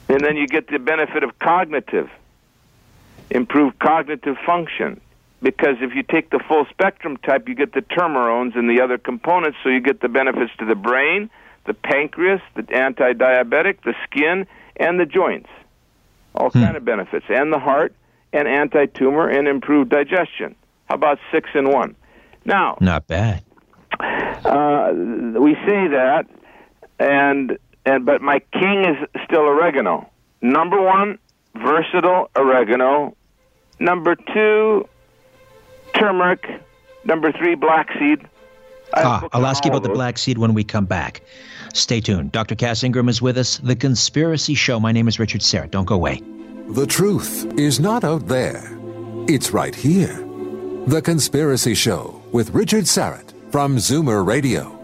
[SPEAKER 3] And then you get the benefit of cognitive, improved cognitive function. Because if you take the full spectrum type, you get the turmerones and the other components, so you get the benefits to the brain, the pancreas, the anti diabetic, the skin, and the joints. All kind of benefits. And the heart, and anti tumor, and improved digestion. How about six in one? Now,
[SPEAKER 2] Not bad.
[SPEAKER 3] uh, we say that, and and but my king is still oregano. Number one, versatile oregano. Number two, turmeric. Number three, black seed. I
[SPEAKER 2] ah, I'll ask you about the black seed when we come back. Stay tuned. Dr. Cass Ingram is with us. The Conspiracy Show. My name is Richard Syrett. Don't go away.
[SPEAKER 4] The truth is not out there, it's right here. The Conspiracy Show with Richard Syrett from Zoomer Radio.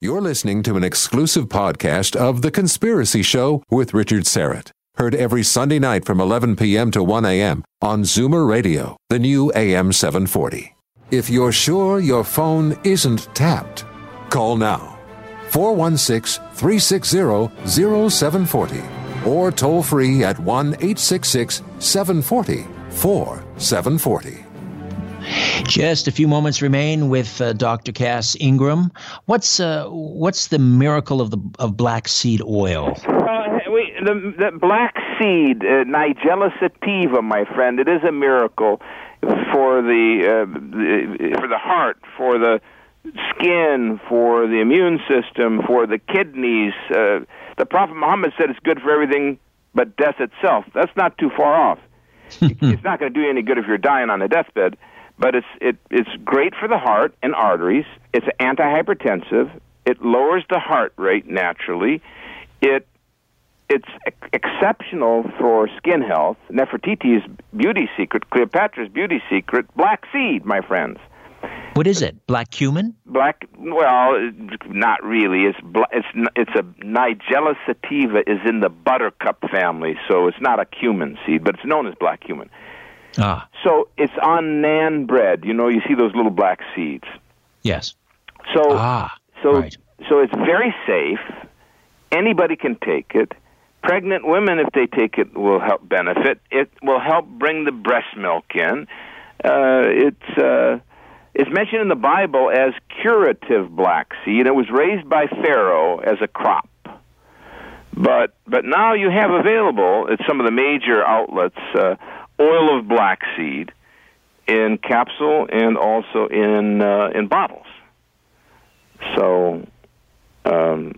[SPEAKER 4] You're listening to an exclusive podcast of The Conspiracy Show with Richard Syrett. Heard every Sunday night from 11 p.m. to 1 a.m. on Zoomer Radio, the new AM 740. If you're sure your phone isn't tapped, call now 416 360 0740 or toll free at 1 866 740 4740.
[SPEAKER 2] Just a few moments remain with uh, Dr. Cass Ingram. What's uh, what's the miracle of the of black seed oil?
[SPEAKER 3] The, the black seed, uh, Nigella sativa, my friend, it is a miracle for the, uh, the for the heart, for the skin, for the immune system, for the kidneys. Uh, the Prophet Muhammad said it's good for everything but death itself. That's not too far off. [LAUGHS] it's not going to do you any good if you're dying on a deathbed, but it's it, it's great for the heart and arteries. It's antihypertensive. It lowers the heart rate naturally. it it's ex- exceptional for skin health. Nefertiti's beauty secret, Cleopatra's beauty secret, black seed, my friends.
[SPEAKER 2] What is it? Black cumin?
[SPEAKER 3] Black? Well, not really. It's it's it's a Nigella sativa is in the buttercup family, so it's not a cumin seed, but it's known as black cumin.
[SPEAKER 2] Ah,
[SPEAKER 3] So it's on nan bread. You know, you see those little black seeds.
[SPEAKER 2] yes.
[SPEAKER 3] So
[SPEAKER 2] Ah,
[SPEAKER 3] so
[SPEAKER 2] right.
[SPEAKER 3] so it's very safe. Anybody can take it. Pregnant women, if they take it, will help benefit. It will help bring the breast milk in. Uh, it's uh, it's mentioned in the Bible as curative black seed. It was raised by Pharaoh as a crop. But but now you have available at some of the major outlets uh, oil of black seed in capsule and also in uh, in bottles. So, um,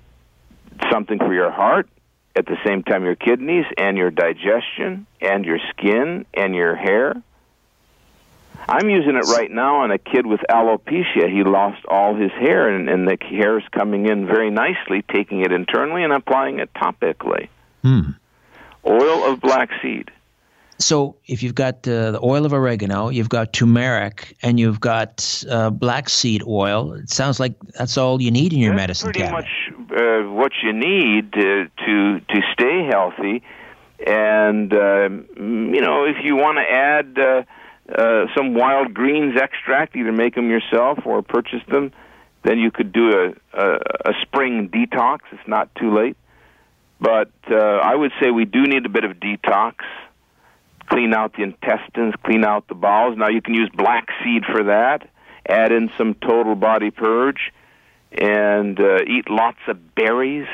[SPEAKER 3] something for your heart, at the same time your kidneys and your digestion and your skin and your hair. I'm using it right now on a kid with alopecia. He lost all his hair, and, and the hair is coming in very nicely, taking it internally and applying it topically.
[SPEAKER 2] Hmm.
[SPEAKER 3] Oil of black seed.
[SPEAKER 2] So if you've got uh, the oil of oregano, you've got turmeric, and you've got uh, black seed oil, it sounds like that's all you need in your
[SPEAKER 3] That's
[SPEAKER 2] medicine
[SPEAKER 3] pretty
[SPEAKER 2] cabinet.
[SPEAKER 3] much uh, what you need to to to stay healthy. And um, you know, if you want to add uh, uh, some wild greens extract, either make them yourself or purchase them, then you could do a a, a spring detox. It's not too late. But uh, I would say we do need a bit of detox. Clean out the intestines, clean out the bowels. Now you can use black seed for that. Add in some total body purge and uh, eat lots of berries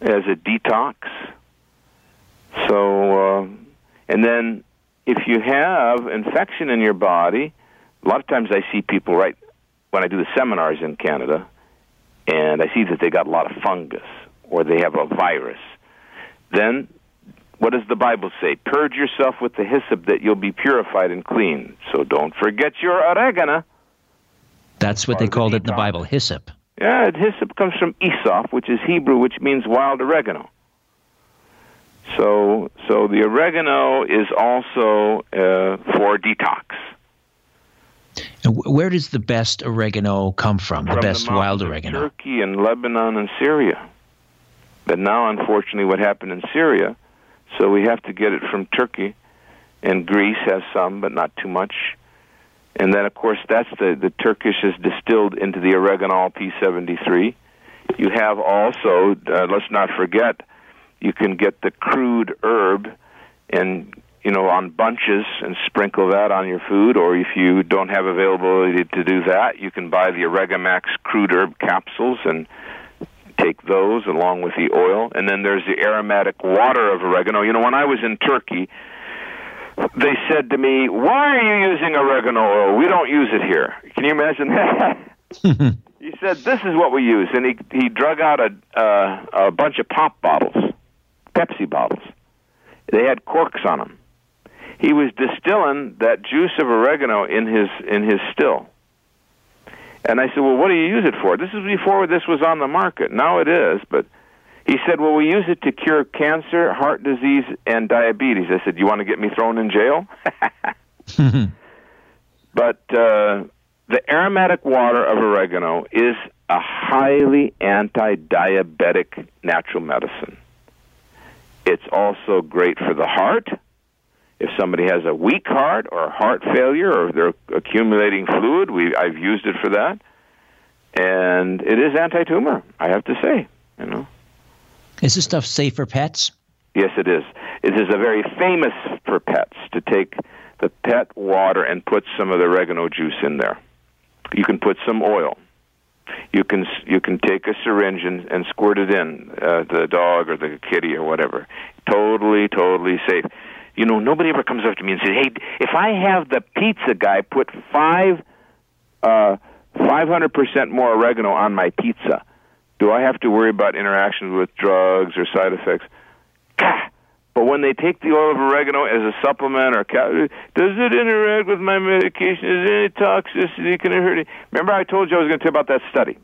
[SPEAKER 3] as a detox. So, uh, and then if you have infection in your body, a lot of times I see people right when I do the seminars in Canada, and I see that they got a lot of fungus or they have a virus. Then, what does the Bible say? Purge yourself with the hyssop that you'll be purified and clean. So don't forget your oregano.
[SPEAKER 2] That's what they called it in the. Bible, hyssop.
[SPEAKER 3] Yeah, hyssop comes from Esop, which is Hebrew, which means wild oregano. So, so the oregano is also uh, for detox.
[SPEAKER 2] And where does the best oregano come from? The
[SPEAKER 3] from
[SPEAKER 2] best
[SPEAKER 3] the
[SPEAKER 2] wild oregano?
[SPEAKER 3] Turkey and Lebanon and Syria. But now, unfortunately, what happened in Syria, so we have to get it from Turkey, and Greece has some, but not too much. And then, of course, that's the the Turkish is distilled into the Oreganol P73. You have also, uh, let's not forget, you can get the crude herb, and you know on bunches and sprinkle that on your food. Or if you don't have availability to do that, you can buy the Oregamax crude herb capsules and take those along with the oil. And then there's the aromatic water of oregano. You know, when I was in Turkey, they said to me, "Why are you using oregano oil? We don't use it here." Can you imagine [LAUGHS] that? [LAUGHS] he said, "This is what we use," and he he drug out a uh, a bunch of pop bottles, Pepsi bottles. They had corks on them. He was distilling that juice of oregano in his in his still. And I said, "Well, what do you use it for?" This is before this was on the market. Now it is, but he said, "Well, we use it to cure cancer, heart disease, and diabetes." I said, "You want to get me thrown in jail?" [LAUGHS] but uh, the aromatic water of oregano is a highly anti-diabetic natural medicine. It's also great for the heart. If somebody has a weak heart or heart failure or they're accumulating fluid, we I've used it for that. And it is anti-tumor, I have to say, you know.
[SPEAKER 2] Is this stuff safe for pets?
[SPEAKER 3] Yes, it is. It is a very famous for pets to take the pet water and put some of the oregano juice in there. You can put some oil. You can you can take a syringe and, and squirt it in uh, the dog or the kitty or whatever. Totally, totally safe. You know, nobody ever comes up to me and says, "Hey, if I have the pizza guy put five uh, five hundred percent more oregano on my pizza, do I have to worry about interactions with drugs or side effects?" Gah! But when they take the oil of oregano as a supplement or does it interact with my medication? Is there any toxicity? Can it hurt it? Remember, I told you I was going to tell you about that study.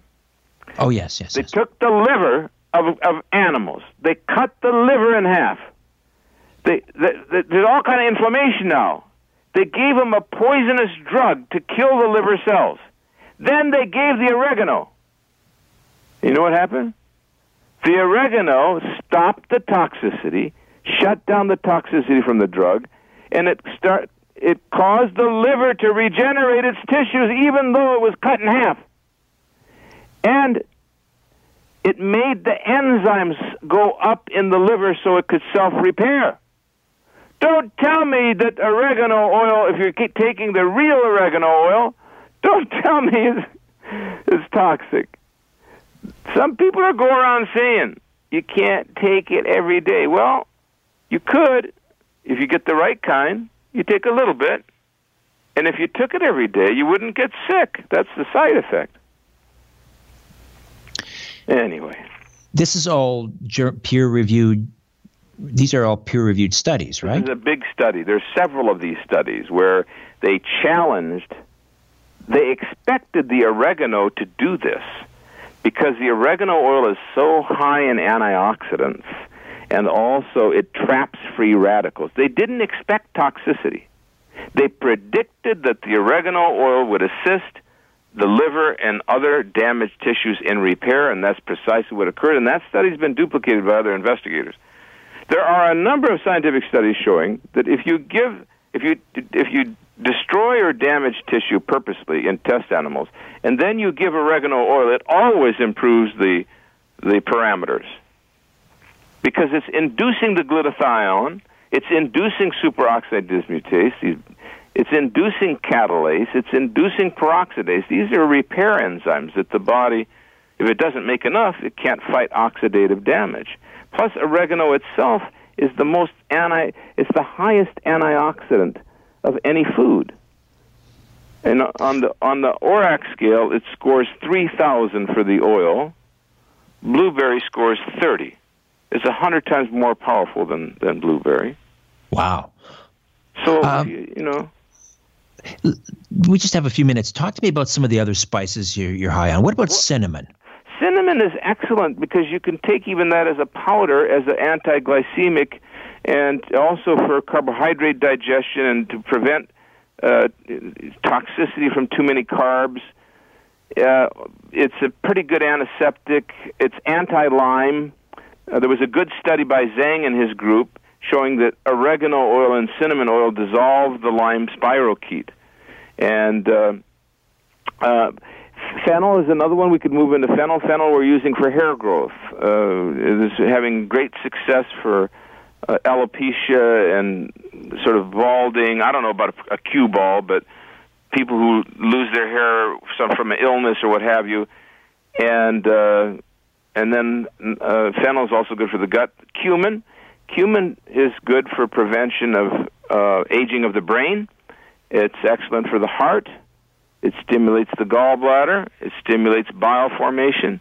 [SPEAKER 2] Oh yes, yes.
[SPEAKER 3] They
[SPEAKER 2] yes.
[SPEAKER 3] took the liver of, of animals. They cut the liver in half. They, they, they, there's all kind of inflammation now. They gave him a poisonous drug to kill the liver cells. Then they gave the oregano. You know what happened? The oregano stopped the toxicity, shut down the toxicity from the drug, and it start it caused the liver to regenerate its tissues even though it was cut in half. And it made the enzymes go up in the liver so it could self repair. Don't tell me that oregano oil, if you're taking the real oregano oil, don't [LAUGHS] tell me it's, it's toxic. Some people are going around saying you can't take it every day. Well, you could if you get the right kind. You take a little bit, and if you took it every day, you wouldn't get sick. That's the side effect. Anyway,
[SPEAKER 2] this is all peer reviewed. These are all peer reviewed studies, right?
[SPEAKER 3] This is a big study. There's several of these studies where they challenged, they expected the oregano to do this because the oregano oil is so high in antioxidants and also it traps free radicals. They didn't expect toxicity. They predicted that the oregano oil would assist the liver and other damaged tissues in repair, and that's precisely what occurred. And that study's been duplicated by other investigators. There are a number of scientific studies showing that if you give, if you if you destroy or damage tissue purposely in test animals, and then you give oregano oil, it always improves the the parameters because it's inducing the glutathione, it's inducing superoxide dismutase, it's inducing catalase, it's inducing peroxidase. These are repair enzymes that the body, if it doesn't make enough, it can't fight oxidative damage. Plus, oregano itself is the most anti, it's the highest antioxidant of any food. And on the on the ORAC scale, it scores 3,000 for the oil. Blueberry scores 30 It's a hundred times more powerful than than blueberry.
[SPEAKER 2] Wow.
[SPEAKER 3] So um, you know.
[SPEAKER 2] We just have a few minutes. Talk to me about some of the other spices you're, you're high on. What about well, cinnamon?
[SPEAKER 3] Cinnamon is excellent because you can take even that as a powder, as an anti-glycemic, and also for carbohydrate digestion and to prevent uh, toxicity from too many carbs. Uh, it's a pretty good antiseptic. It's anti-Lyme uh, there was a good study by Zhang and his group showing that oregano oil and cinnamon oil dissolve the Lyme spirochete. And uh, uh, fennel is another one we could move into fennel. Fennel we're using for hair growth. Uh, is having great success for uh, alopecia and sort of balding. I don't know about a, a cue ball, but people who lose their hair some from an illness or what have you. And uh, and then uh, fennel is also good for the gut. Cumin, cumin is good for prevention of uh, aging of the brain. It's excellent for the heart. It stimulates the gallbladder. It stimulates bile formation.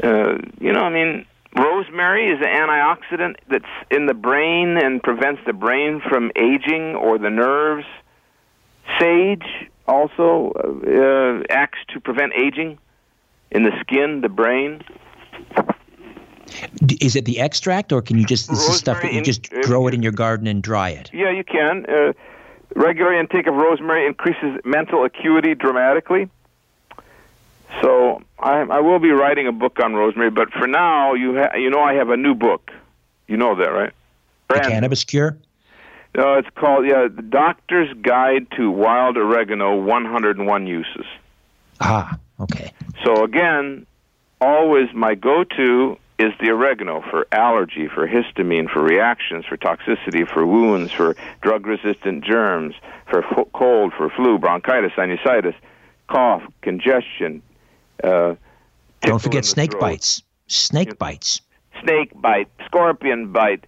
[SPEAKER 3] Uh, you know, I mean, rosemary is an antioxidant that's in the brain and prevents the brain from aging or the nerves. Sage also uh, acts to prevent aging in the skin, the brain.
[SPEAKER 2] Is it the extract, or can you just this is stuff that you just in, grow it in your garden and dry it?
[SPEAKER 3] Yeah, you can. Uh, regular intake of rosemary increases mental acuity dramatically. So I, I will be writing a book on rosemary, but for now, you ha- you know I have a new book. You know that, right?
[SPEAKER 2] The cannabis cure.
[SPEAKER 3] No, it's called yeah, the Doctor's Guide to Wild Oregano: 101 Uses.
[SPEAKER 2] Ah, okay.
[SPEAKER 3] So again, always my go-to is the oregano for allergy, for histamine, for reactions, for toxicity, for wounds, for drug-resistant germs, for f- cold, for flu, bronchitis, sinusitis, cough, congestion. Uh,
[SPEAKER 2] Don't forget snake throat. bites. Snake bites.
[SPEAKER 3] Snake bite, scorpion bite,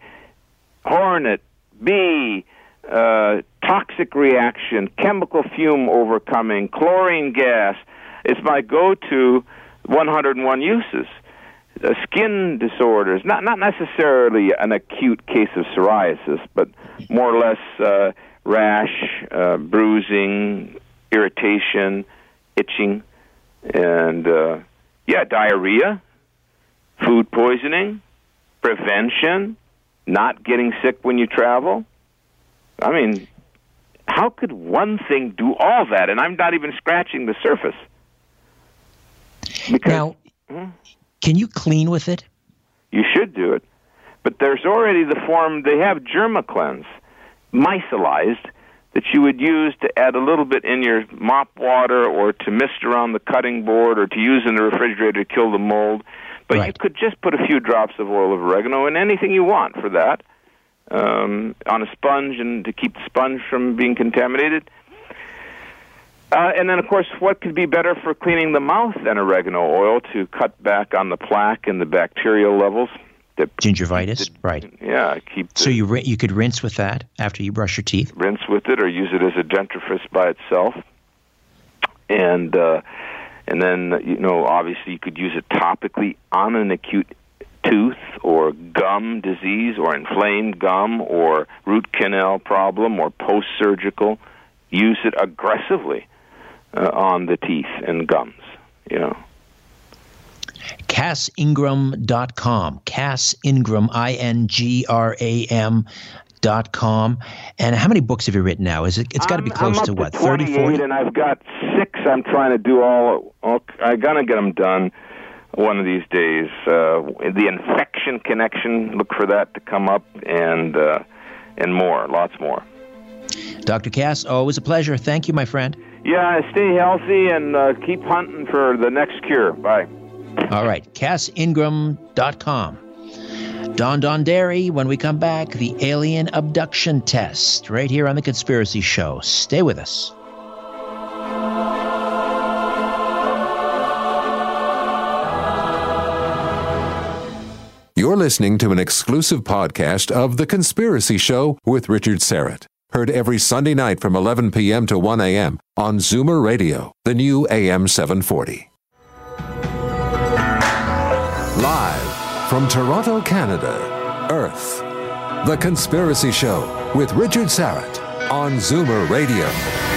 [SPEAKER 3] hornet, bee, uh, toxic reaction, chemical fume overcoming, chlorine gas. It's my go-to 101 uses. Uh, skin disorders, not not necessarily an acute case of psoriasis, but more or less uh, rash, uh, bruising, irritation, itching, and uh, yeah, diarrhea, food poisoning, prevention, not getting sick when you travel. I mean, how could one thing do all that? And I'm not even scratching the surface.
[SPEAKER 2] Because, now, hmm? Can you clean with it?
[SPEAKER 3] You should do it. But there's already the form, they have Germacleanse, micellized, that you would use to add a little bit in your mop water or to mist around the cutting board or to use in the refrigerator to kill the mold. But right. you could just put a few drops of oil of oregano in anything you want for that um, on a sponge and to keep the sponge from being contaminated. Uh, and then, of course, what could be better for cleaning the mouth than oregano oil to cut back on the plaque and the bacterial levels?
[SPEAKER 2] That, Gingivitis, that, right?
[SPEAKER 3] Yeah, keep.
[SPEAKER 2] The, so you you could rinse with that after you brush your teeth.
[SPEAKER 3] Rinse with it, or use it as a dentifrice by itself, and uh, and then you know obviously you could use it topically on an acute tooth or gum disease or inflamed gum or root canal problem or post surgical. Use it aggressively uh, on the teeth and gums. You know.
[SPEAKER 2] CassIngram.com. Cass Ingram, I N G R A M dot com and how many books have you written now is it it's got to be close
[SPEAKER 3] to
[SPEAKER 2] what
[SPEAKER 3] 30 40 and i've got six i'm trying to do all, all i'm gonna get them done one of these days uh, the infection connection look for that to come up and uh, and more lots more
[SPEAKER 2] dr cass always a pleasure thank you my friend
[SPEAKER 3] yeah, stay healthy and uh, keep hunting for the next cure. Bye.
[SPEAKER 2] All right, CassIngram.com. Don Donderi, when we come back, the alien abduction test, right here on The Conspiracy Show. Stay with us.
[SPEAKER 4] You're listening to an exclusive podcast of The Conspiracy Show with Richard Syrett. Heard every Sunday night from 11 p.m. to 1 a.m. on Zoomer Radio, the new AM 740. Live from Toronto, Canada, Earth. The Conspiracy Show with Richard Syrett on Zoomer Radio.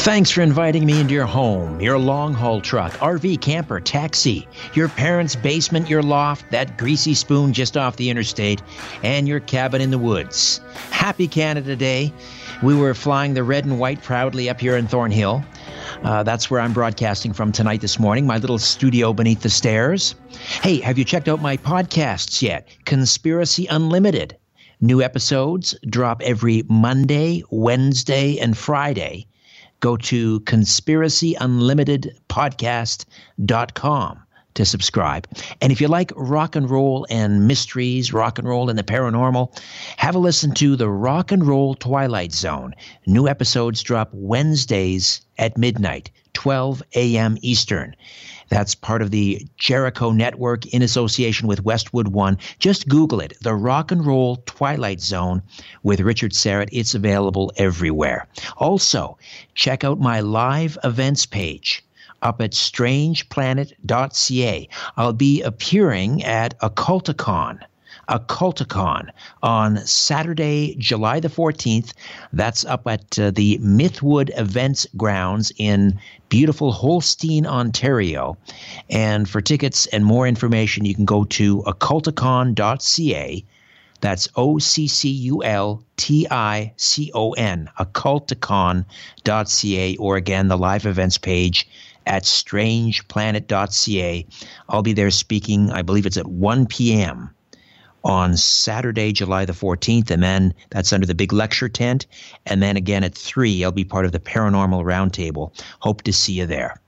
[SPEAKER 2] Thanks for inviting me into your home, your long haul truck, RV, camper, taxi, your parents' basement, your loft, that greasy spoon just off the interstate, and your cabin in the woods. Happy Canada Day. We were flying the red and white proudly up here in Thornhill. Uh, that's where I'm broadcasting from tonight this morning, my little studio beneath the stairs. Hey, have you checked out my podcasts yet? Conspiracy Unlimited. New episodes drop every Monday, Wednesday, and Friday go to conspiracyunlimitedpodcast.com to subscribe. And if you like rock and roll and mysteries, rock and roll and the paranormal, have a listen to the Rock and Roll Twilight Zone. New episodes drop Wednesdays at midnight, 12 a.m. Eastern. That's part of the Jericho Network in association with Westwood One. Just Google it, the Rock and Roll Twilight Zone with Richard Syrett. It's available everywhere. Also, check out my live events page up at strangeplanet.ca. I'll be appearing at Occulticon Occulticon on Saturday, July the 14th. That's up at uh, the Mythwood Events Grounds in beautiful Holstein, Ontario. And for tickets and more information, you can go to occulticon.ca. That's O C C U L T I C O N, occulticon.ca, or again, the live events page at strangeplanet.ca. I'll be there speaking, I believe it's at 1 p.m on Saturday, July the 14th, and then that's under the big lecture tent. And then again at 3, I'll be part of the Paranormal Roundtable. Hope to see you there.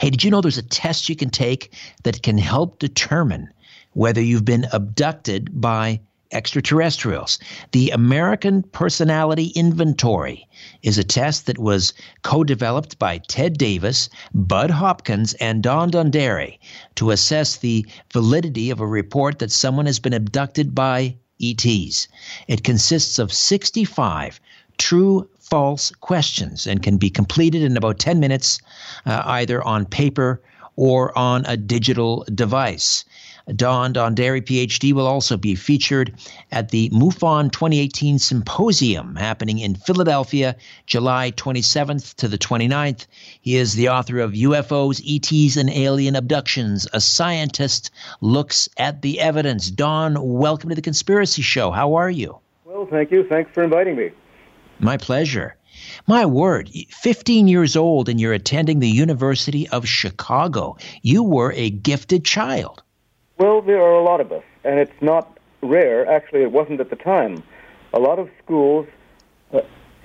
[SPEAKER 2] Hey, did you know there's a test you can take that can help determine whether you've been abducted by extraterrestrials. The American Personality Inventory is a test that was co developed by Ted Davis, Bud Hopkins, and Don Dairy to assess the validity of a report that someone has been abducted by ETs. It consists of 65 true false questions and can be completed in about 10 minutes, uh, either on paper or on a digital device. Don Donderi, PhD, will also be featured at the MUFON 2018 Symposium happening in Philadelphia, July 27th to the 29th. He is the author of UFOs, ETs, and Alien Abductions. A scientist looks at the evidence. Don, welcome to the Conspiracy Show. How are you?
[SPEAKER 5] Well, thank you. Thanks for inviting me.
[SPEAKER 2] My pleasure. My word, 15 years old and you're attending the University of Chicago. You were a gifted child.
[SPEAKER 5] Well, there are a lot of us, and it's not rare. Actually, it wasn't at the time. A lot of schools uh,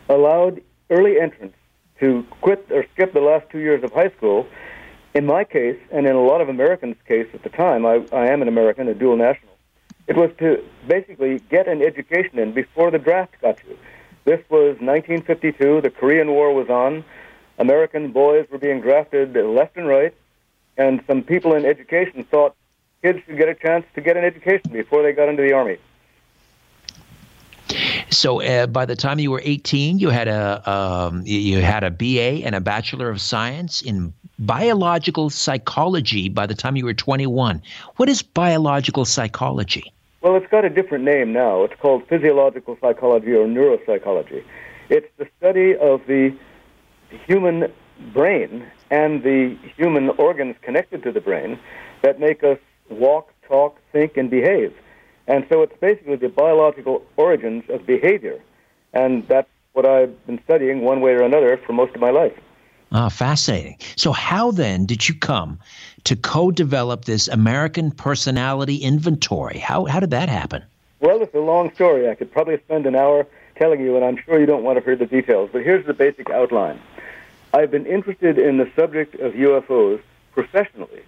[SPEAKER 5] allowed early entrants to quit or skip the last two years of high school. In my case, and in a lot of Americans' case at the time, I, I am an American, a dual national. It was to basically get an education in before the draft got you. This was 1952. The Korean War was on. American boys were being drafted left and right, and some people in education thought kids should get a chance to get an education before they got into the army.
[SPEAKER 2] So uh, by the time you were 18, you had a um, you had a BA and a Bachelor of Science in biological psychology. By the time you were 21, what is biological psychology?
[SPEAKER 5] Well, it's got a different name now. It's called physiological psychology or neuropsychology. It's the study of the human brain and the human organs connected to the brain that make us walk, talk, think, and behave. And so it's basically the biological origins of behavior. And that's what I've been studying one way or another for most of my life.
[SPEAKER 2] Ah, fascinating. So, how then did you come to co develop this American personality inventory? How, how did that happen?
[SPEAKER 5] Well, it's a long story. I could probably spend an hour telling you, and I'm sure you don't want to hear the details, but here's the basic outline. I've been interested in the subject of UFOs professionally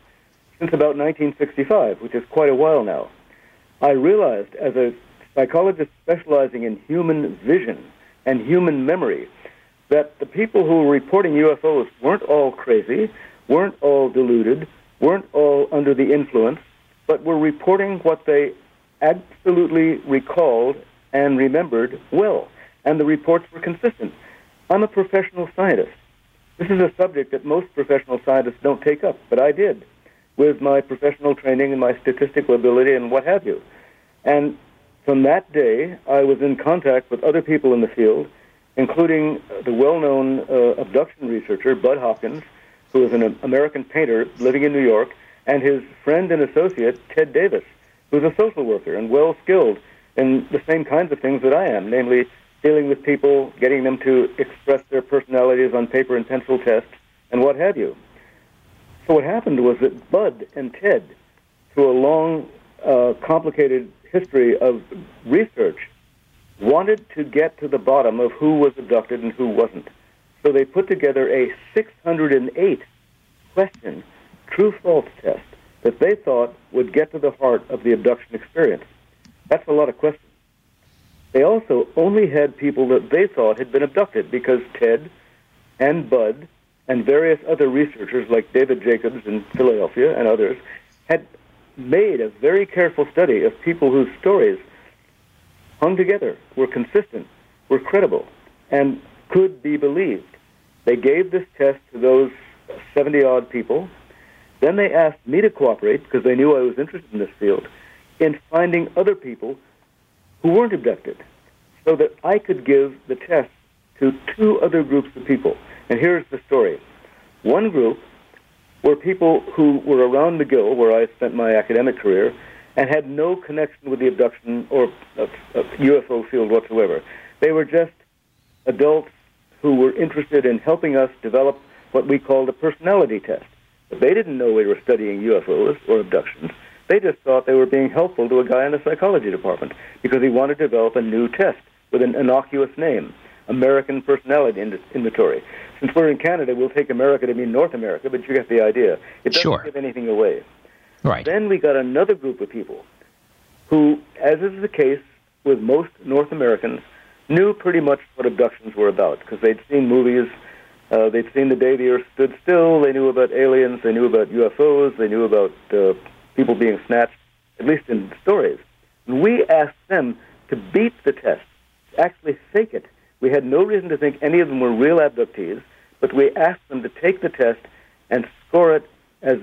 [SPEAKER 5] since about 1965, which is quite a while now. I realized as a psychologist specializing in human vision and human memory that the people who were reporting UFOs weren't all crazy, weren't all deluded, weren't all under the influence, but were reporting what they absolutely recalled and remembered well. And the reports were consistent. I'm a professional scientist. This is a subject that most professional scientists don't take up, but I did with my professional training and my statistical ability and what have you. And from that day, I was in contact with other people in the field including the well-known uh, abduction researcher Bud Hopkins, who is an American painter living in New York, and his friend and associate Ted Davis, who's a social worker and well skilled in the same kinds of things that I am, namely dealing with people, getting them to express their personalities on paper and pencil tests, and what have you. So what happened was that Bud and Ted, through a long, uh, complicated history of research, wanted to get to the bottom of who was abducted and who wasn't. So they put together a 608 question true false test that they thought would get to the heart of the abduction experience. That's a lot of questions. They also only had people that they thought had been abducted because Ted and Bud and various other researchers like David Jacobs in Philadelphia and others had made a very careful study of people whose stories hung together, were consistent, were credible, and could be believed. They gave this test to those 70 odd people. Then they asked me to cooperate because they knew I was interested in this field in finding other people who weren't abducted so that I could give the test to two other groups of people. And here's the story. One group were people who were around McGill, where I spent my academic career, and had no connection with the abduction or uh, uh, UFO field whatsoever. They were just adults who were interested in helping us develop what we called a personality test. But they didn't know we were studying UFOs or abductions. They just thought they were being helpful to a guy in the psychology department because he wanted to develop a new test with an innocuous name, American Personality Inventory. Since we're in Canada, we'll take America to mean North America, but you get the idea. It doesn't
[SPEAKER 2] sure.
[SPEAKER 5] give anything away.
[SPEAKER 2] Right.
[SPEAKER 5] Then we got another group of people who, as is the case with most North Americans, knew pretty much what abductions were about because they'd seen movies, uh, they'd seen The Day the Earth Stood Still, they knew about aliens, they knew about UFOs, they knew about uh, people being snatched, at least in stories. And we asked them to beat the test, to actually fake it. We had no reason to think any of them were real abductees, but we asked them to take the test and score it as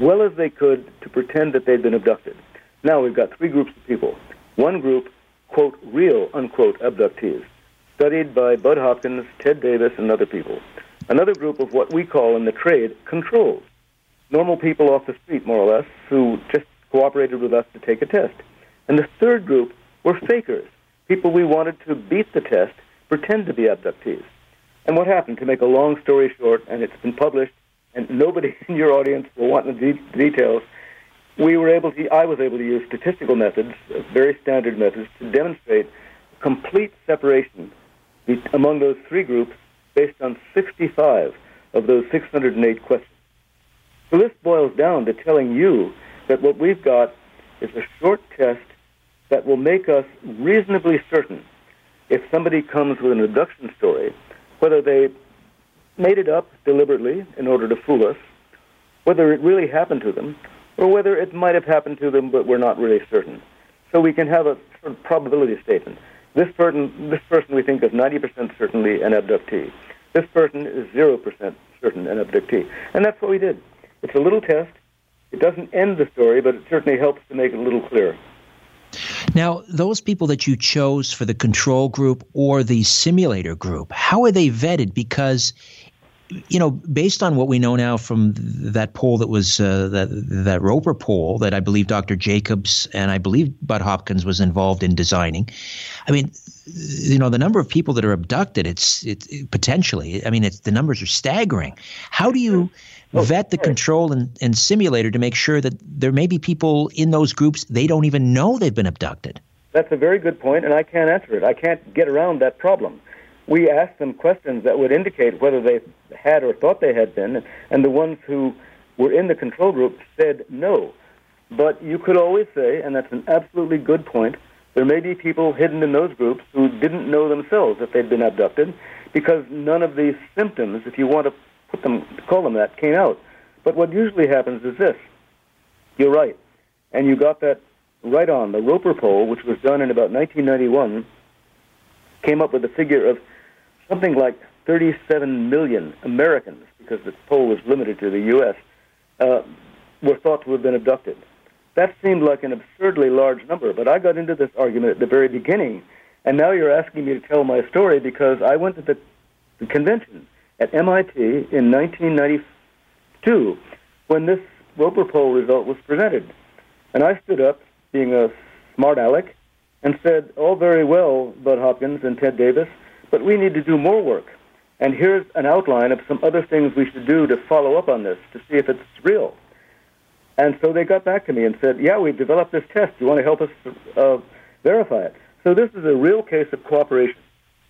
[SPEAKER 5] well as they could to pretend that they'd been abducted. Now we've got three groups of people. One group, quote, real, unquote, abductees, studied by Bud Hopkins, Ted Davis, and other people. Another group of what we call in the trade controls, normal people off the street, more or less, who just cooperated with us to take a test. And the third group were fakers, people we wanted to beat the test, pretend to be abductees. And what happened, to make a long story short, and it's been published, and nobody [LAUGHS] in your audience will want the de- details, we were able to, I was able to use statistical methods, uh, very standard methods, to demonstrate complete separation among those three groups based on 65 of those 608 questions. So this boils down to telling you that what we've got is a short test that will make us reasonably certain if somebody comes with an abduction story, whether they made it up deliberately in order to fool us, whether it really happened to them, or whether it might have happened to them but we're not really certain. So we can have a sort of probability statement. This person, this person we think is 90% certainly an abductee. This person is 0% certain an abductee. And that's what we did. It's a little test. It doesn't end the story, but it certainly helps to make it a little clearer.
[SPEAKER 2] Now, those people that you chose for the control group or the simulator group, how are they vetted? Because you know, based on what we know now from that poll that was uh, that that Roper poll that I believe Dr. Jacobs and I believe Bud Hopkins was involved in designing. I mean, you know, the number of people that are abducted, it's it's it, potentially. I mean, it's the numbers are staggering. How do you oh, vet the control and, and simulator to make sure that there may be people in those groups they don't even know they've been abducted?
[SPEAKER 5] That's a very good point, and I can't answer it. I can't get around that problem we asked them questions that would indicate whether they had or thought they had been, and the ones who were in the control group said no. But you could always say, and that's an absolutely good point, there may be people hidden in those groups who didn't know themselves that they'd been abducted because none of these symptoms, if you want to put them, call them that, came out. But what usually happens is this. You're right. And you got that right on. The Roper poll, which was done in about 1991, came up with a figure of something like 37 million Americans, because the poll was limited to the U.S., uh, were thought to have been abducted. That seemed like an absurdly large number, but I got into this argument at the very beginning, and now you're asking me to tell my story because I went to the, the convention at MIT in 1992 when this Roper poll result was presented. And I stood up, being a smart aleck, and said, All very well, Bud Hopkins and Ted Davis, but we need to do more work. And here's an outline of some other things we should do to follow up on this to see if it's real. And so they got back to me and said, Yeah, we've developed this test. You want to help us uh, verify it? So this is a real case of cooperation.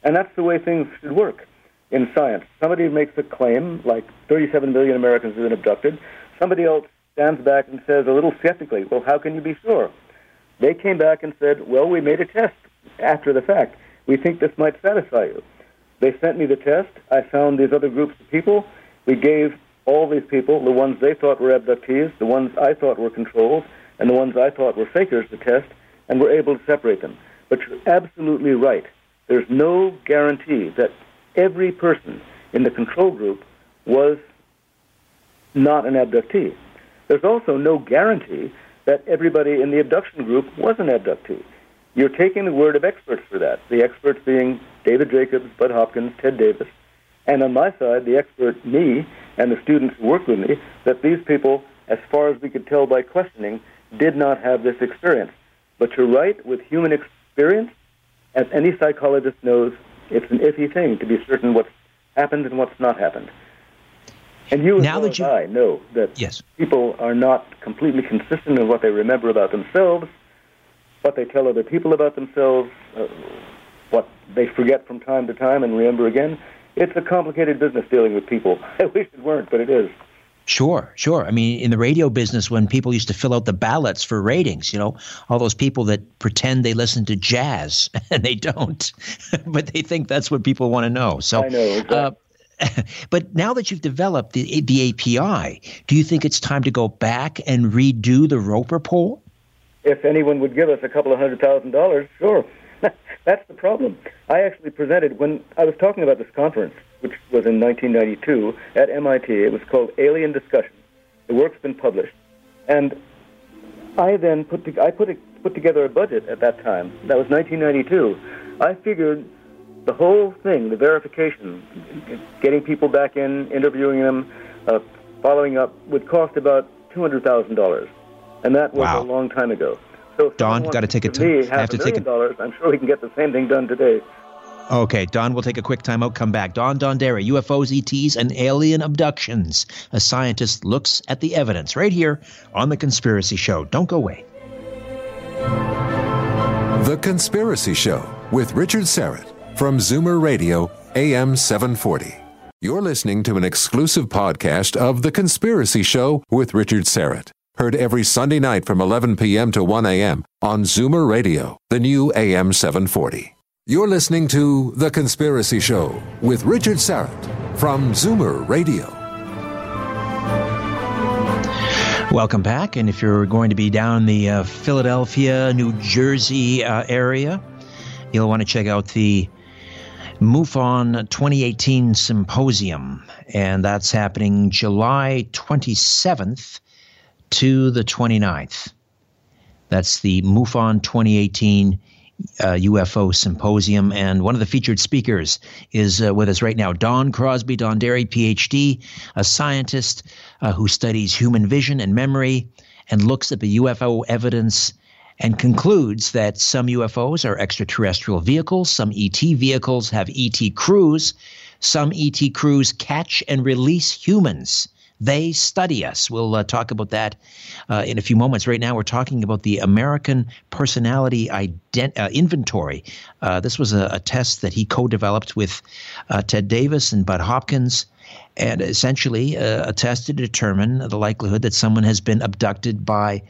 [SPEAKER 5] And that's the way things should work in science. Somebody makes a claim, like 37 million Americans have been abducted. Somebody else stands back and says a little skeptically, Well, how can you be sure? They came back and said, Well, we made a test after the fact. We think this might satisfy you. They sent me the test. I found these other groups of people. We gave all these people, the ones they thought were abductees, the ones I thought were controls, and the ones I thought were fakers, the test, and were able to separate them. But you're absolutely right. There's no guarantee that every person in the control group was not an abductee. There's also no guarantee that everybody in the abduction group was an abductee. You're taking the word of experts for that, the experts being David Jacobs, Bud Hopkins, Ted Davis, and on my side, the expert, me, and the students who worked with me, that these people, as far as we could tell by questioning, did not have this experience. But you're right, with human experience, as any psychologist knows, it's an iffy thing to be certain what's happened and what's not happened. And you, now as, well as I, know that
[SPEAKER 2] yes.
[SPEAKER 5] people are not completely consistent in what they remember about themselves what they tell other people about themselves, uh, what they forget from time to time and remember again. It's a complicated business dealing with people. [LAUGHS] I wish it weren't, but it is.
[SPEAKER 2] Sure, sure. I mean, in the radio business, when people used to fill out the ballots for ratings, you know, all those people that pretend they listen to jazz [LAUGHS] and they don't, [LAUGHS] but they think that's what people want to know. So,
[SPEAKER 5] I know. Exactly. Uh, [LAUGHS]
[SPEAKER 2] but now that you've developed the, the API, do you think it's time to go back and redo the Roper poll?
[SPEAKER 5] if anyone would give us a couple of hundred thousand dollars, sure. That's the problem. I actually presented when I was talking about this conference, which was in 1992 at MIT. It was called Alien Discussion. The work's been published, and I then put to, I put a, put together a budget at that time. That was 1992. I figured the whole thing, the verification, getting people back in, interviewing them, uh, following up, would cost about two hundred thousand dollars, and that was
[SPEAKER 2] Wow.
[SPEAKER 5] a long time ago. So,
[SPEAKER 2] Don, gotta take a t-
[SPEAKER 5] me
[SPEAKER 2] I have to
[SPEAKER 5] a
[SPEAKER 2] take a-
[SPEAKER 5] dollars. I'm sure we can get the same thing done today.
[SPEAKER 2] Okay, Don, we'll take a quick time out, come back. Don Donderi, UFOs, ETs, and alien abductions. A scientist looks at the evidence right here on The Conspiracy Show. Don't go away.
[SPEAKER 4] The Conspiracy Show with Richard Syrett from Zoomer Radio, AM 740. You're listening to an exclusive podcast of The Conspiracy Show with Richard Syrett. Heard every Sunday night from 11 p.m. to 1 a.m. on Zoomer Radio, the new AM 740. You're listening to The Conspiracy Show with Richard Syrett from Zoomer Radio.
[SPEAKER 2] Welcome back. And if you're going to be down the uh, Philadelphia, New Jersey uh, area, you'll want to check out the MUFON 2018 Symposium. And that's happening July 27th to the 29th. That's the MUFON 2018 uh, UFO Symposium. And one of the featured speakers is uh, with us right now, Don Crosby Donderi, PhD, a scientist uh, who studies human vision and memory and looks at the UFO evidence and concludes that some UFOs are extraterrestrial vehicles, some ET vehicles have ET crews, some ET crews catch and release humans. They study us. We'll uh, talk about that uh, in a few moments. Right now, we're talking about the American Personality Ident- uh, Inventory. Uh, this was a, a test that he co developed with uh, Ted Davis and Bud Hopkins, and essentially uh, a test to determine the likelihood that someone has been abducted by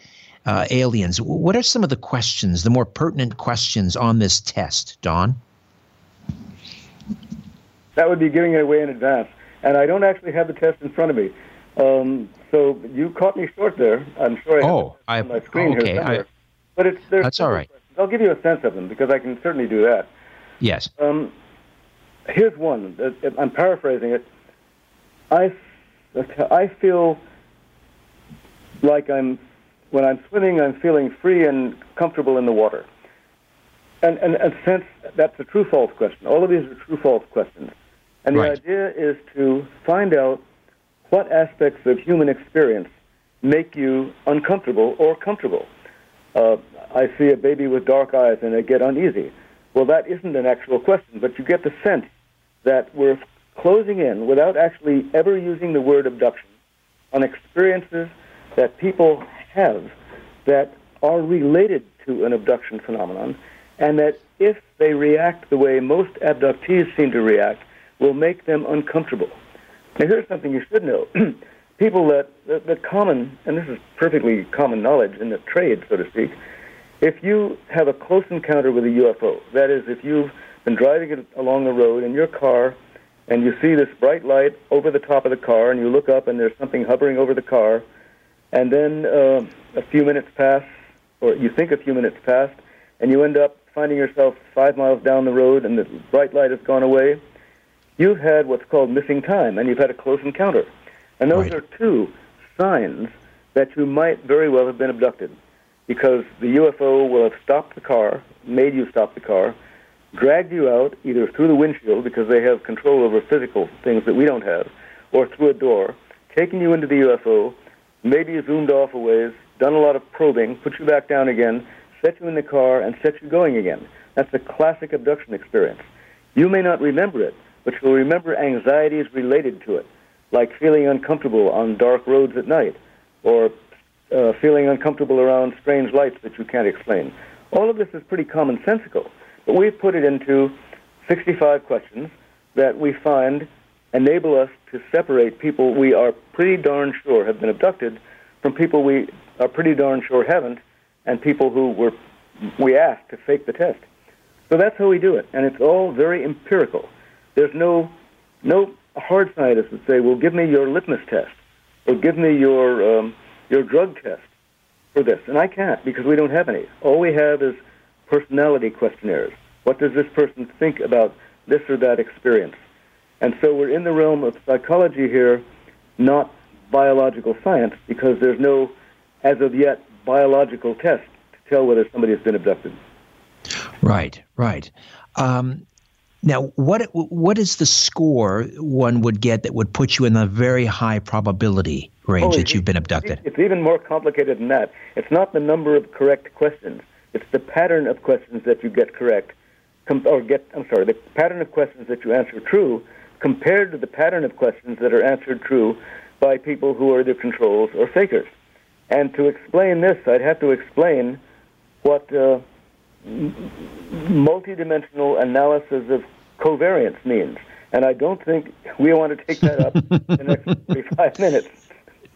[SPEAKER 2] aliens. What are some of the questions, the more pertinent questions on this test, Don?
[SPEAKER 5] That would be giving it away in advance. And I don't actually have the test in front of me. Um, so you caught me short there. I'm sure I have
[SPEAKER 2] Oh, I-
[SPEAKER 5] on my screen
[SPEAKER 2] okay,
[SPEAKER 5] here
[SPEAKER 2] I-
[SPEAKER 5] but it's there's
[SPEAKER 2] That's all right.
[SPEAKER 5] I'll give you a sense of them because I can certainly do that.
[SPEAKER 2] Yes.
[SPEAKER 5] Um, here's one. Uh, I'm paraphrasing it. I, I feel like I'm when I'm swimming, I'm feeling free and comfortable in the water. And and, and since that's a true-false question, all of these are true-false questions. And the idea is to find out what aspects of human experience make you uncomfortable or comfortable. Uh, I see a baby with dark eyes and I get uneasy. Well, that isn't an actual question, but you get the sense that we're closing in without actually ever using the word abduction on experiences that people have that are related to an abduction phenomenon, and that if they react the way most abductees seem to react, will make them uncomfortable. Now, here's something you should know. [CLEARS THROAT] People that, that common, and this is perfectly common knowledge in the trade, so to speak, if you have a close encounter with a UFO, that is, if you've been driving along the road in your car and you see this bright light over the top of the car and you look up and there's something hovering over the car, and then uh, a few minutes pass, or you think a few minutes passed, and you end up finding yourself five miles down the road and the bright light has gone away, you've had what's called missing time, and you've had a close encounter. And those
[SPEAKER 2] Right.
[SPEAKER 5] are two signs that you might very well have been abducted because the UFO will have stopped the car, made you stop the car, dragged you out either through the windshield because they have control over physical things that we don't have, or through a door, taken you into the UFO, maybe you zoomed off a ways, done a lot of probing, put you back down again, set you in the car, and set you going again. That's a classic abduction experience. You may not remember it, but you'll remember anxieties related to it, like feeling uncomfortable on dark roads at night, or uh, feeling uncomfortable around strange lights that you can't explain. All of this is pretty commonsensical, but we've put it into 65 questions that we find enable us to separate people we are pretty darn sure have been abducted from people we are pretty darn sure haven't, and people who were we asked to fake the test. So that's how we do it, and it's all very empirical. There's no no hard scientist would say, "Well, give me your litmus test, or give me your um, your drug test for this," and I can't because we don't have any. All we have is personality questionnaires. What does this person think about this or that experience? And so we're in the realm of psychology here, not biological science because there's no, as of yet, biological test to tell whether somebody has been abducted.
[SPEAKER 2] Right, right. Um, now, what what is the score one would get that would put you in the very high probability range oh, that you've been abducted?
[SPEAKER 5] It's even more complicated than that. It's not the number of correct questions; it's the pattern of questions that you get correct, com- or get. I'm sorry, the pattern of questions that you answer true compared to the pattern of questions that are answered true by people who are the controls or fakers. And to explain this, I'd have to explain what uh, multidimensional analysis of covariance means. And I don't think we want to take that up in the next [LAUGHS] 45 minutes.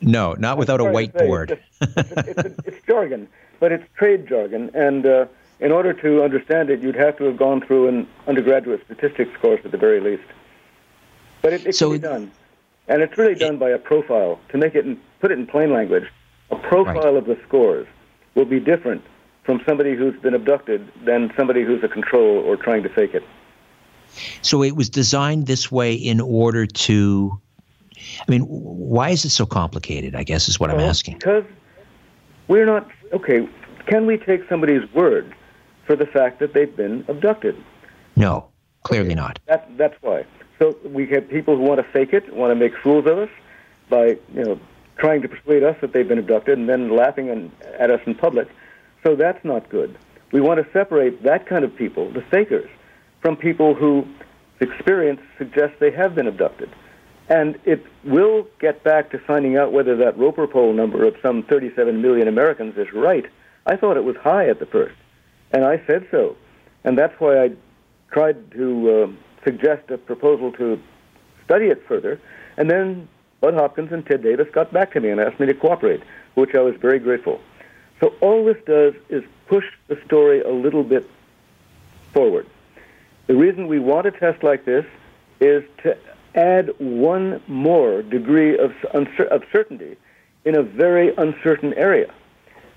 [SPEAKER 2] No, not without a whiteboard.
[SPEAKER 5] It's, it's, it's, it's, jargon, but it's trade jargon. And uh, in order to understand it, you'd have to have gone through an undergraduate statistics course at the very least. But it, it so, can be done. And it's really done by a profile. To make it in, put it in plain language, a profile right. of the scores will be different from somebody who's been abducted than somebody who's a control or trying to fake it.
[SPEAKER 2] So it was designed this way in order to. I mean, why is it so complicated? I guess is what well, I'm asking.
[SPEAKER 5] Because we're not okay. Can we take somebody's word for the fact that they've been abducted?
[SPEAKER 2] No, clearly okay. not.
[SPEAKER 5] That, that's why. So we have people who want to fake it, want to make fools of us by you know trying to persuade us that they've been abducted and then laughing at us in public. So that's not good. We want to separate that kind of people, the fakers, from people who experience suggests they have been abducted. And it will get back to finding out whether that Roper poll number of some 37 million Americans is right. I thought it was high at the first, and I said so. And that's why I tried to uh, suggest a proposal to study it further. And then Bud Hopkins and Ted Davis got back to me and asked me to cooperate, which I was very grateful. So all this does is push the story a little bit forward. The reason we want a test like this is to add one more degree of, of certainty in a very uncertain area.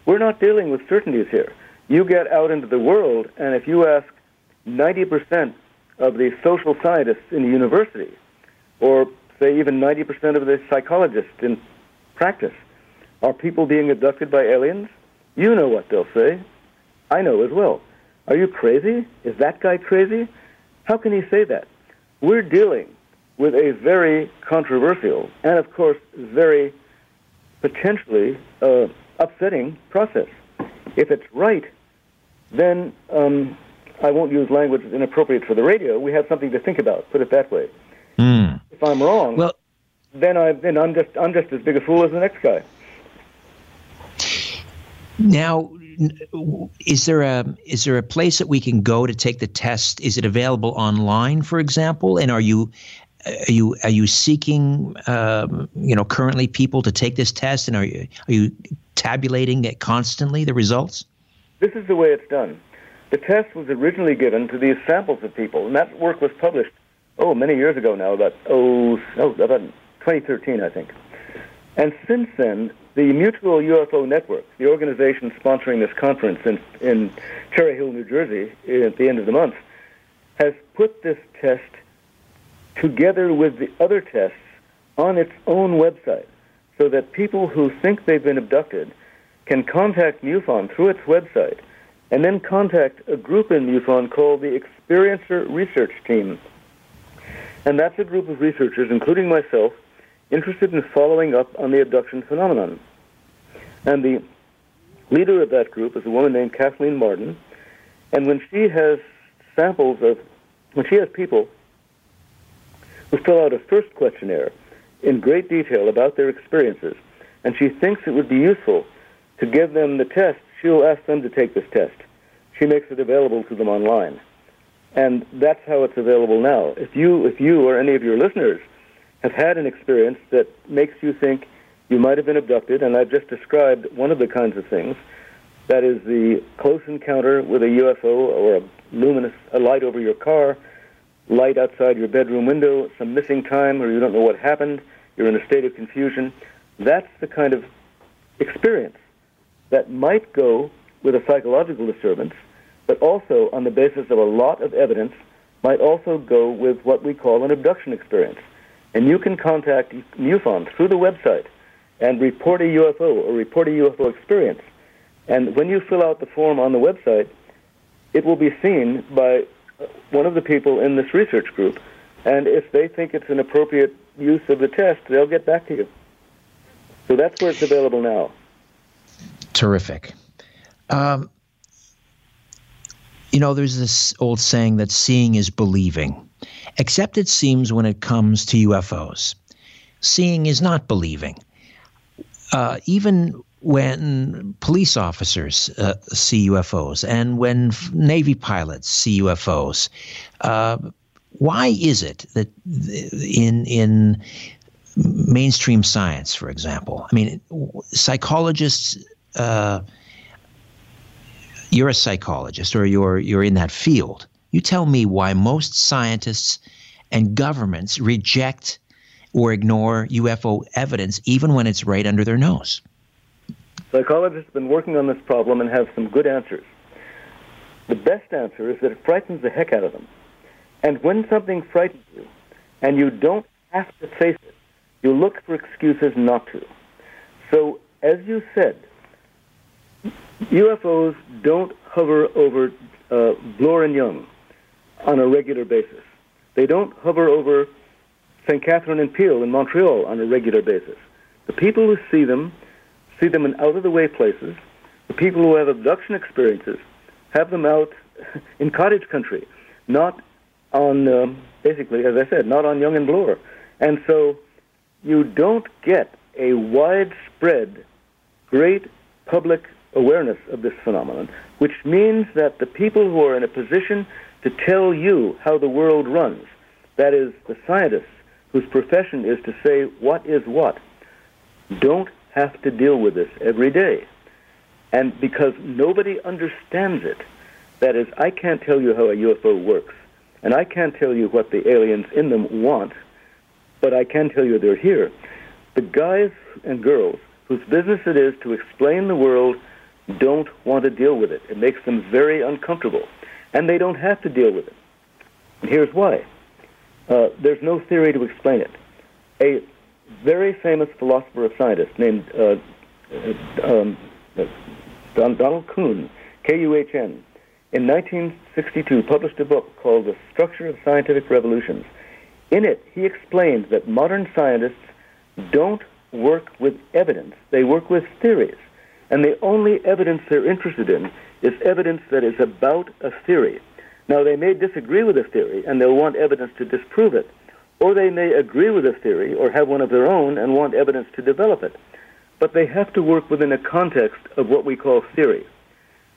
[SPEAKER 5] We're not dealing with certainties here. You get out into the world, and if you ask 90% of the social scientists in the university, or say even 90% of the psychologists in practice, are people being abducted by aliens? You know what they'll say. I know as well. Are you crazy? Is that guy crazy? How can he say that? We're dealing with a very controversial and, of course, very potentially uh, upsetting process. If it's right, then um, I won't use language inappropriate for the radio. We have something to think about. Put it that way.
[SPEAKER 2] Mm.
[SPEAKER 5] If I'm wrong,
[SPEAKER 2] well,
[SPEAKER 5] then I then I'm just I'm just as big a fool as the next guy.
[SPEAKER 2] Now, is there a is there a place that we can go to take the test? Is it available online, for example? And are you are you are you seeking um, you know currently people to take this test, and are you are you tabulating it constantly the results?
[SPEAKER 5] This is the way it's done. The test was originally given to these samples of people, and that work was published oh many years ago now, about oh, oh about 2013, I think. And since then, the Mutual UFO Network, the organization sponsoring this conference in, in Cherry Hill, New Jersey, at the end of the month, has put this test together with the other tests on its own website so that people who think they've been abducted can contact MUFON through its website and then contact a group in MUFON called the Experiencer Research Team. And that's a group of researchers, including myself, interested in following up on the abduction phenomenon. And the leader of that group is a woman named Kathleen Marden. And when she has samples of, when she has people who fill out a first questionnaire in great detail about their experiences, and she thinks it would be useful to give them the test, she'll ask them to take this test. She makes it available to them online. And that's how it's available now. If you, if you or any of your listeners have had an experience that makes you think you might have been abducted, and I've just described one of the kinds of things. That is the close encounter with a UFO or a luminous a light over your car, light outside your bedroom window, some missing time, or you don't know what happened. You're in a state of confusion. That's the kind of experience that might go with a psychological disturbance, but also on the basis of a lot of evidence, might also go with what we call an abduction experience. And you can contact MUFON through the website and report a UFO or report a UFO experience. And when you fill out the form on the website, it will be seen by one of the people in this research group. And if they think it's an appropriate use of the test, they'll get back to you. So that's where it's available now.
[SPEAKER 2] Terrific. Um, you know, there's this old saying that seeing is believing, except it seems when it comes to UFOs. Seeing is not believing. Uh, even when police officers uh, see UFOs and when Navy pilots see UFOs, uh, why is it that in in mainstream science, for example, I mean, psychologists. Uh, you're a psychologist, or you're you're in that field. You tell me why most scientists and governments reject or ignore UFO evidence, even when it's right under their nose.
[SPEAKER 5] Psychologists have been working on this problem and have some good answers. The best answer is that it frightens the heck out of them. And when something frightens you, and you don't have to face it, you look for excuses not to. So, as you said, UFOs don't hover over uh, Bloor and Yonge on a regular basis. They don't hover over St. Catherine and Peel in Montreal on a regular basis. The people who see them see them in out of the way places. The people who have abduction experiences have them out [LAUGHS] in cottage country, not on, um, basically, as I said, not on Yonge and Bloor. And so you don't get a widespread, great public awareness of this phenomenon, which means that the people who are in a position to tell you how the world runs, that is, the scientists whose profession is to say what is what, don't have to deal with this every day. And because nobody understands it, that is, I can't tell you how a UFO works, and I can't tell you what the aliens in them want, but I can tell you they're here. The guys and girls whose business it is to explain the world don't want to deal with it. It makes them very uncomfortable, and they don't have to deal with it. And here's why. Uh, there's no theory to explain it. A very famous philosopher of scientist named uh, uh um, Donald Kuhn, K-U-H-N, in 1962 published a book called The Structure of Scientific Revolutions. In it, he explained that modern scientists don't work with evidence, they work with theories. And the only evidence they're interested in is evidence that is about a theory. Now, they may disagree with a theory and they'll want evidence to disprove it, or they may agree with a theory or have one of their own and want evidence to develop it. But they have to work within a context of what we call theory.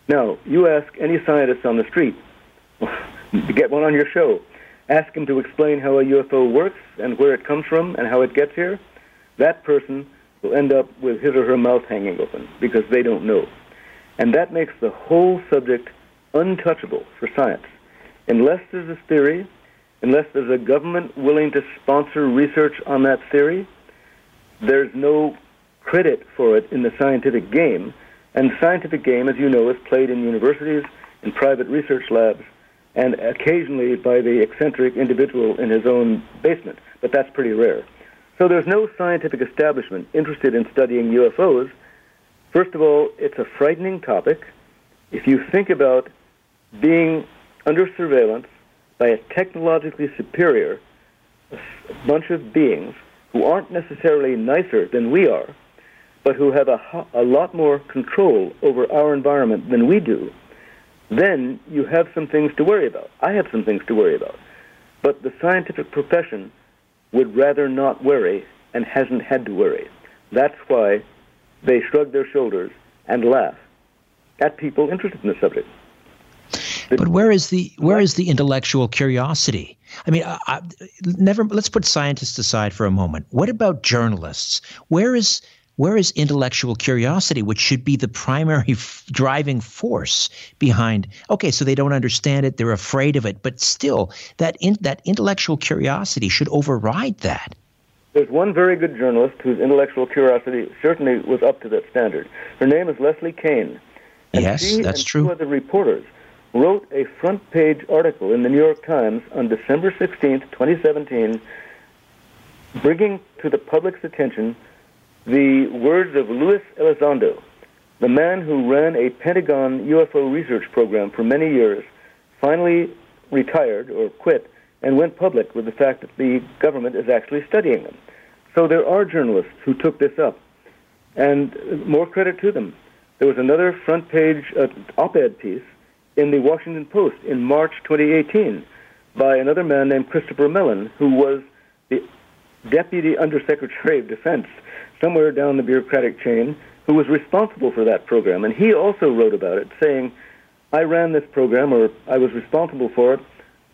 [SPEAKER 5] Now, you ask any scientist on the street, [LAUGHS] get one on your show, ask him to explain how a UFO works and where it comes from and how it gets here, that person will end up with his or her mouth hanging open because they don't know. And that makes the whole subject untouchable for science. Unless there's a theory unless there's a government willing to sponsor research on that theory, there's no credit for it in the scientific game. And the scientific game, as you know, is played in universities, in private research labs, and occasionally by the eccentric individual in his own basement. But that's pretty rare. So there's no scientific establishment interested in studying UFOs. First of all, it's a frightening topic. If you think about being under surveillance by a technologically superior bunch of beings who aren't necessarily nicer than we are, but who have a, a lot more control over our environment than we do, then you have some things to worry about. I have some things to worry about. But the scientific profession would rather not worry and hasn't had to worry. That's why they shrug their shoulders and laugh at people interested in the subject.
[SPEAKER 2] But where is the where is the intellectual curiosity? I mean, I, I, never. Let's put scientists aside for a moment. What about journalists? Where is where is intellectual curiosity, which should be the primary f- driving force behind? Okay, so they don't understand it; they're afraid of it, but still, that in, that intellectual curiosity should override that.
[SPEAKER 5] There's one very good journalist whose intellectual curiosity certainly was up to that standard. Her name is Leslie Kean.
[SPEAKER 2] And yes, that's
[SPEAKER 5] and
[SPEAKER 2] true.
[SPEAKER 5] Two other reporters wrote a front page article in the New York Times on December 16, 2017, bringing to the public's attention the words of Luis Elizondo, the man who ran a Pentagon UFO research program for many years, finally retired or quit and went public with the fact that the government is actually studying them. So there are journalists who took this up, and more credit to them. There was another front page uh, op ed piece in the Washington Post in March 2018 by another man named Christopher Mellon, who was the Deputy Undersecretary of Defense somewhere down the bureaucratic chain who was responsible for that program. And he also wrote about it, saying, I ran this program, or I was responsible for it.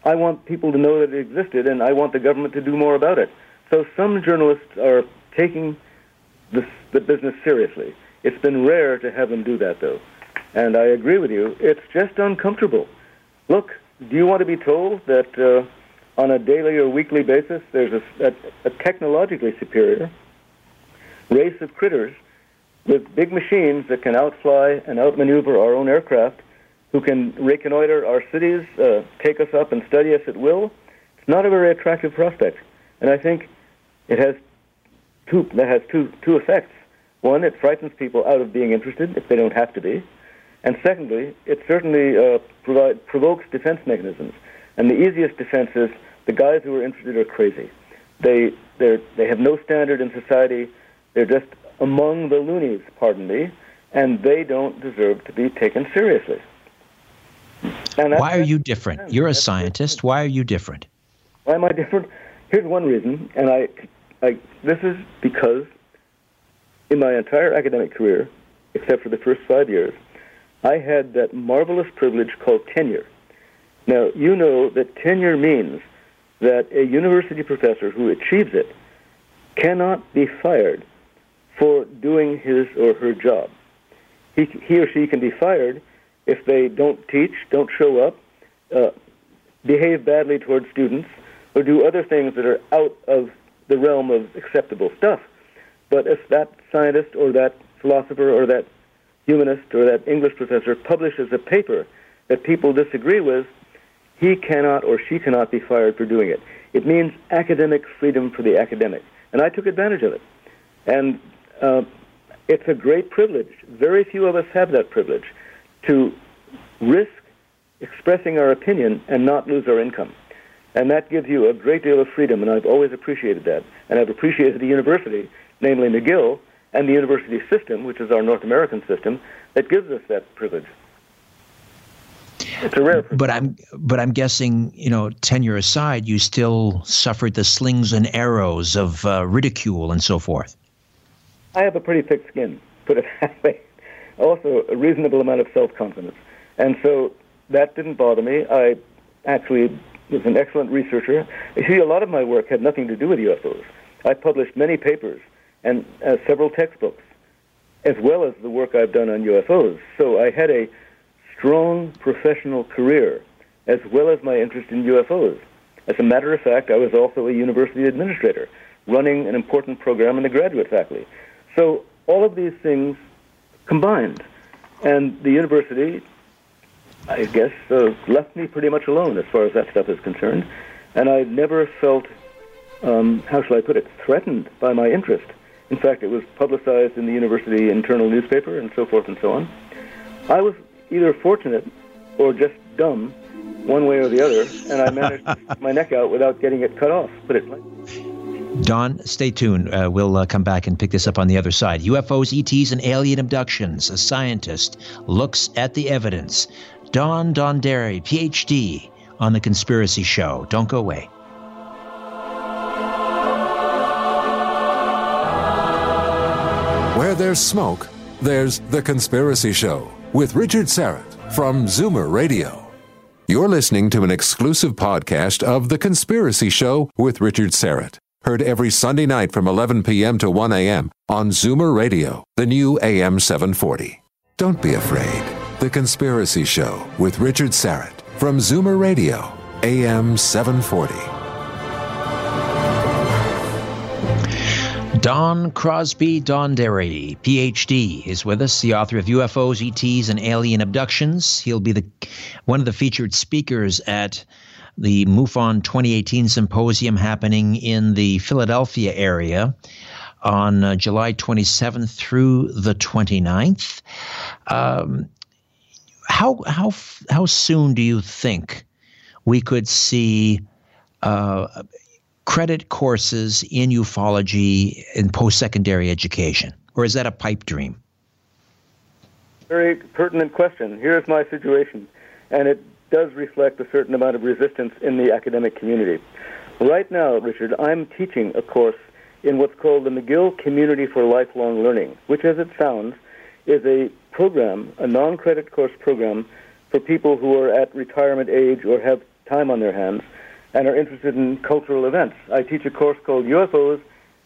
[SPEAKER 5] I want people to know that it existed, and I want the government to do more about it. So some journalists are taking this, the business seriously. It's been rare to have them do that, though. And I agree with you. It's just uncomfortable. Look, do you want to be told that uh, on a daily or weekly basis there's a, a, a technologically superior race of critters with big machines that can outfly and outmaneuver our own aircraft, who can reconnoiter our cities, uh, take us up and study us at will, it's not a very attractive prospect. And I think it has two, that has two, two effects. One, it frightens people out of being interested if they don't have to be. And secondly, it certainly uh, provide, provokes defense mechanisms. And the easiest defense is the guys who are interested are crazy. They, they have no standard in society. They're just among the loonies, pardon me, and they don't deserve to be taken seriously.
[SPEAKER 2] Why are you different? You're a scientist. Why are you different?
[SPEAKER 5] Why am I different? Here's one reason, and I, I this is because in my entire academic career, except for the first five years, I had that marvelous privilege called tenure. Now, you know that tenure means that a university professor who achieves it cannot be fired for doing his or her job. He, he or she can be fired if they don't teach, don't show up, uh, behave badly towards students, or do other things that are out of the realm of acceptable stuff. But if that scientist or that philosopher or that humanist or that English professor publishes a paper that people disagree with, he cannot or she cannot be fired for doing it. It means academic freedom for the academic. And I took advantage of it. And uh, it's a great privilege. Very few of us have that privilege to risk expressing our opinion and not lose our income. And that gives you a great deal of freedom, and I've always appreciated that. And I've appreciated the university, namely McGill, and the university system, which is our North American system, that gives us that privilege. It's a rare.
[SPEAKER 2] But I'm but I'm guessing you know tenure aside, you still suffered the slings and arrows of uh, ridicule and so forth.
[SPEAKER 5] I have a pretty thick skin, put it [LAUGHS] that way. Also, a reasonable amount of self confidence. And so that didn't bother me. I actually was an excellent researcher. See, a lot of my work had nothing to do with UFOs. I published many papers and uh, several textbooks, as well as the work I've done on UFOs. So I had a strong professional career, as well as my interest in UFOs. As a matter of fact, I was also a university administrator, running an important program in the graduate faculty. So all of these things combined, and the university, I guess, uh, left me pretty much alone as far as that stuff is concerned, and I never felt, um, how shall I put it, threatened by my interest. In fact, it was publicized in the university internal newspaper and so forth and so on. I was either fortunate or just dumb, one way or the other, and I managed to [LAUGHS] stick my neck out without getting it cut off. Put it like.
[SPEAKER 2] Don, stay tuned. Uh, we'll uh, come back and pick this up on the other side. UFOs, ETs, and alien abductions. A scientist looks at the evidence. Don Donderi, PhD, on The Conspiracy Show. Don't go away.
[SPEAKER 4] Where there's smoke, there's The Conspiracy Show with Richard Syrett from Zoomer Radio. You're listening to an exclusive podcast of The Conspiracy Show with Richard Syrett. Heard every Sunday night from 11 p.m. to 1 a.m. on Zoomer Radio, the new AM 740. Don't be afraid. The Conspiracy Show with Richard Syrett from Zoomer Radio, AM 740.
[SPEAKER 2] Don Crosby Donderi, PhD, is with us, the author of UFOs, ETs, and Alien Abductions. He'll be the one of the featured speakers at the MUFON 2018 symposium happening in the Philadelphia area on uh, July 27th through the 29th. Um, how how how soon do you think we could see uh, credit courses in ufology in post-secondary education, or is that a pipe dream?
[SPEAKER 5] Very pertinent question. Here's my situation, and it does reflect a certain amount of resistance in the academic community. Right now, Richard, I'm teaching a course in what's called the McGill Community for Lifelong Learning, which, as it sounds, is a program, a non credit course program for people who are at retirement age or have time on their hands and are interested in cultural events. I teach a course called UFOs,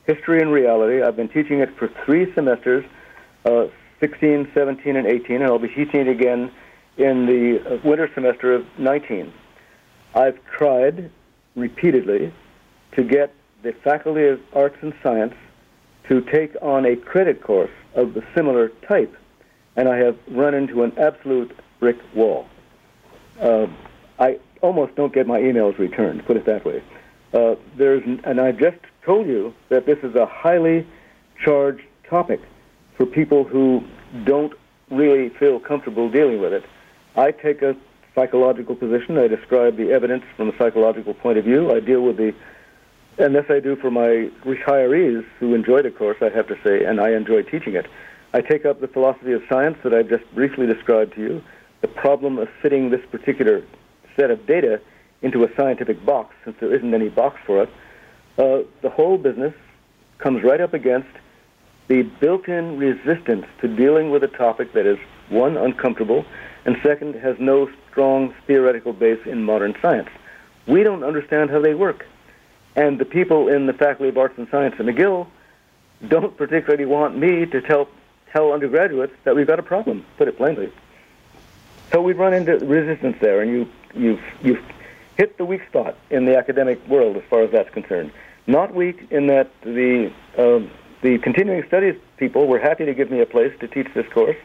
[SPEAKER 5] History and Reality. I've been teaching it for three semesters, uh, 16, 17, and 18, and I'll be teaching it again in the uh, winter semester of 19. I've tried repeatedly to get the Faculty of Arts and Science to take on a credit course of the similar type, and I have run into an absolute brick wall. Uh, I almost don't get my emails returned, put it that way. Uh, there's, and I just told you that this is a highly charged topic for people who don't really feel comfortable dealing with it. I take a psychological position. I describe the evidence from a psychological point of view. I deal with the, and this I do for my retirees who enjoy the course, I have to say, and I enjoy teaching it. I take up the philosophy of science that I've just briefly described to you, the problem of fitting this particular set of data into a scientific box, since there isn't any box for it. Uh, the whole business comes right up against the built-in resistance to dealing with a topic that is one uncomfortable and second has no strong theoretical base in modern science. We don't understand how they work. And the people in the Faculty of Arts and Science at McGill don't particularly want me to tell tell undergraduates that we've got a problem, put it plainly. So we've run into resistance there, and you you've you've hit the weak spot in the academic world as far as that's concerned. Not weak in that the um, the continuing studies people were happy to give me a place to teach this course,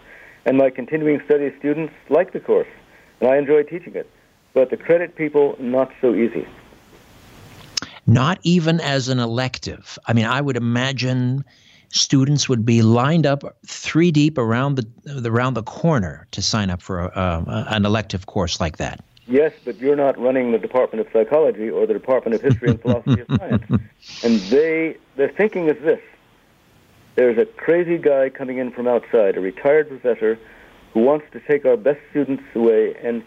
[SPEAKER 5] and my continuing studies students like the course, and I enjoy teaching it. But the credit people, not so easy.
[SPEAKER 2] Not even as an elective. I mean, I would imagine students would be lined up three deep around the around the corner to sign up for a, uh, an elective course like that.
[SPEAKER 5] Yes, but you're not running the Department of Psychology or the Department of History and Philosophy of Science, [LAUGHS] and they their thinking is this: there's a crazy guy coming in from outside, a retired professor, who wants to take our best students away and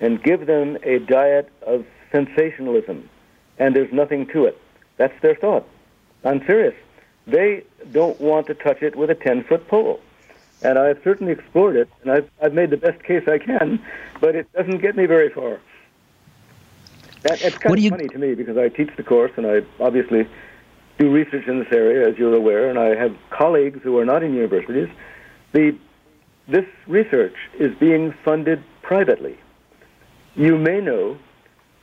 [SPEAKER 5] and give them a diet of sensationalism, and there's nothing to it. That's their thought. I'm serious. They don't want to touch it with a 10 foot pole. And I've certainly explored it, and I've, I've made the best case I can, but it doesn't get me very far. That, it's kind of you... funny to me because I teach the course, and I obviously do research in this area, as you're aware, and I have colleagues who are not in universities. The, this research is being funded privately. You may know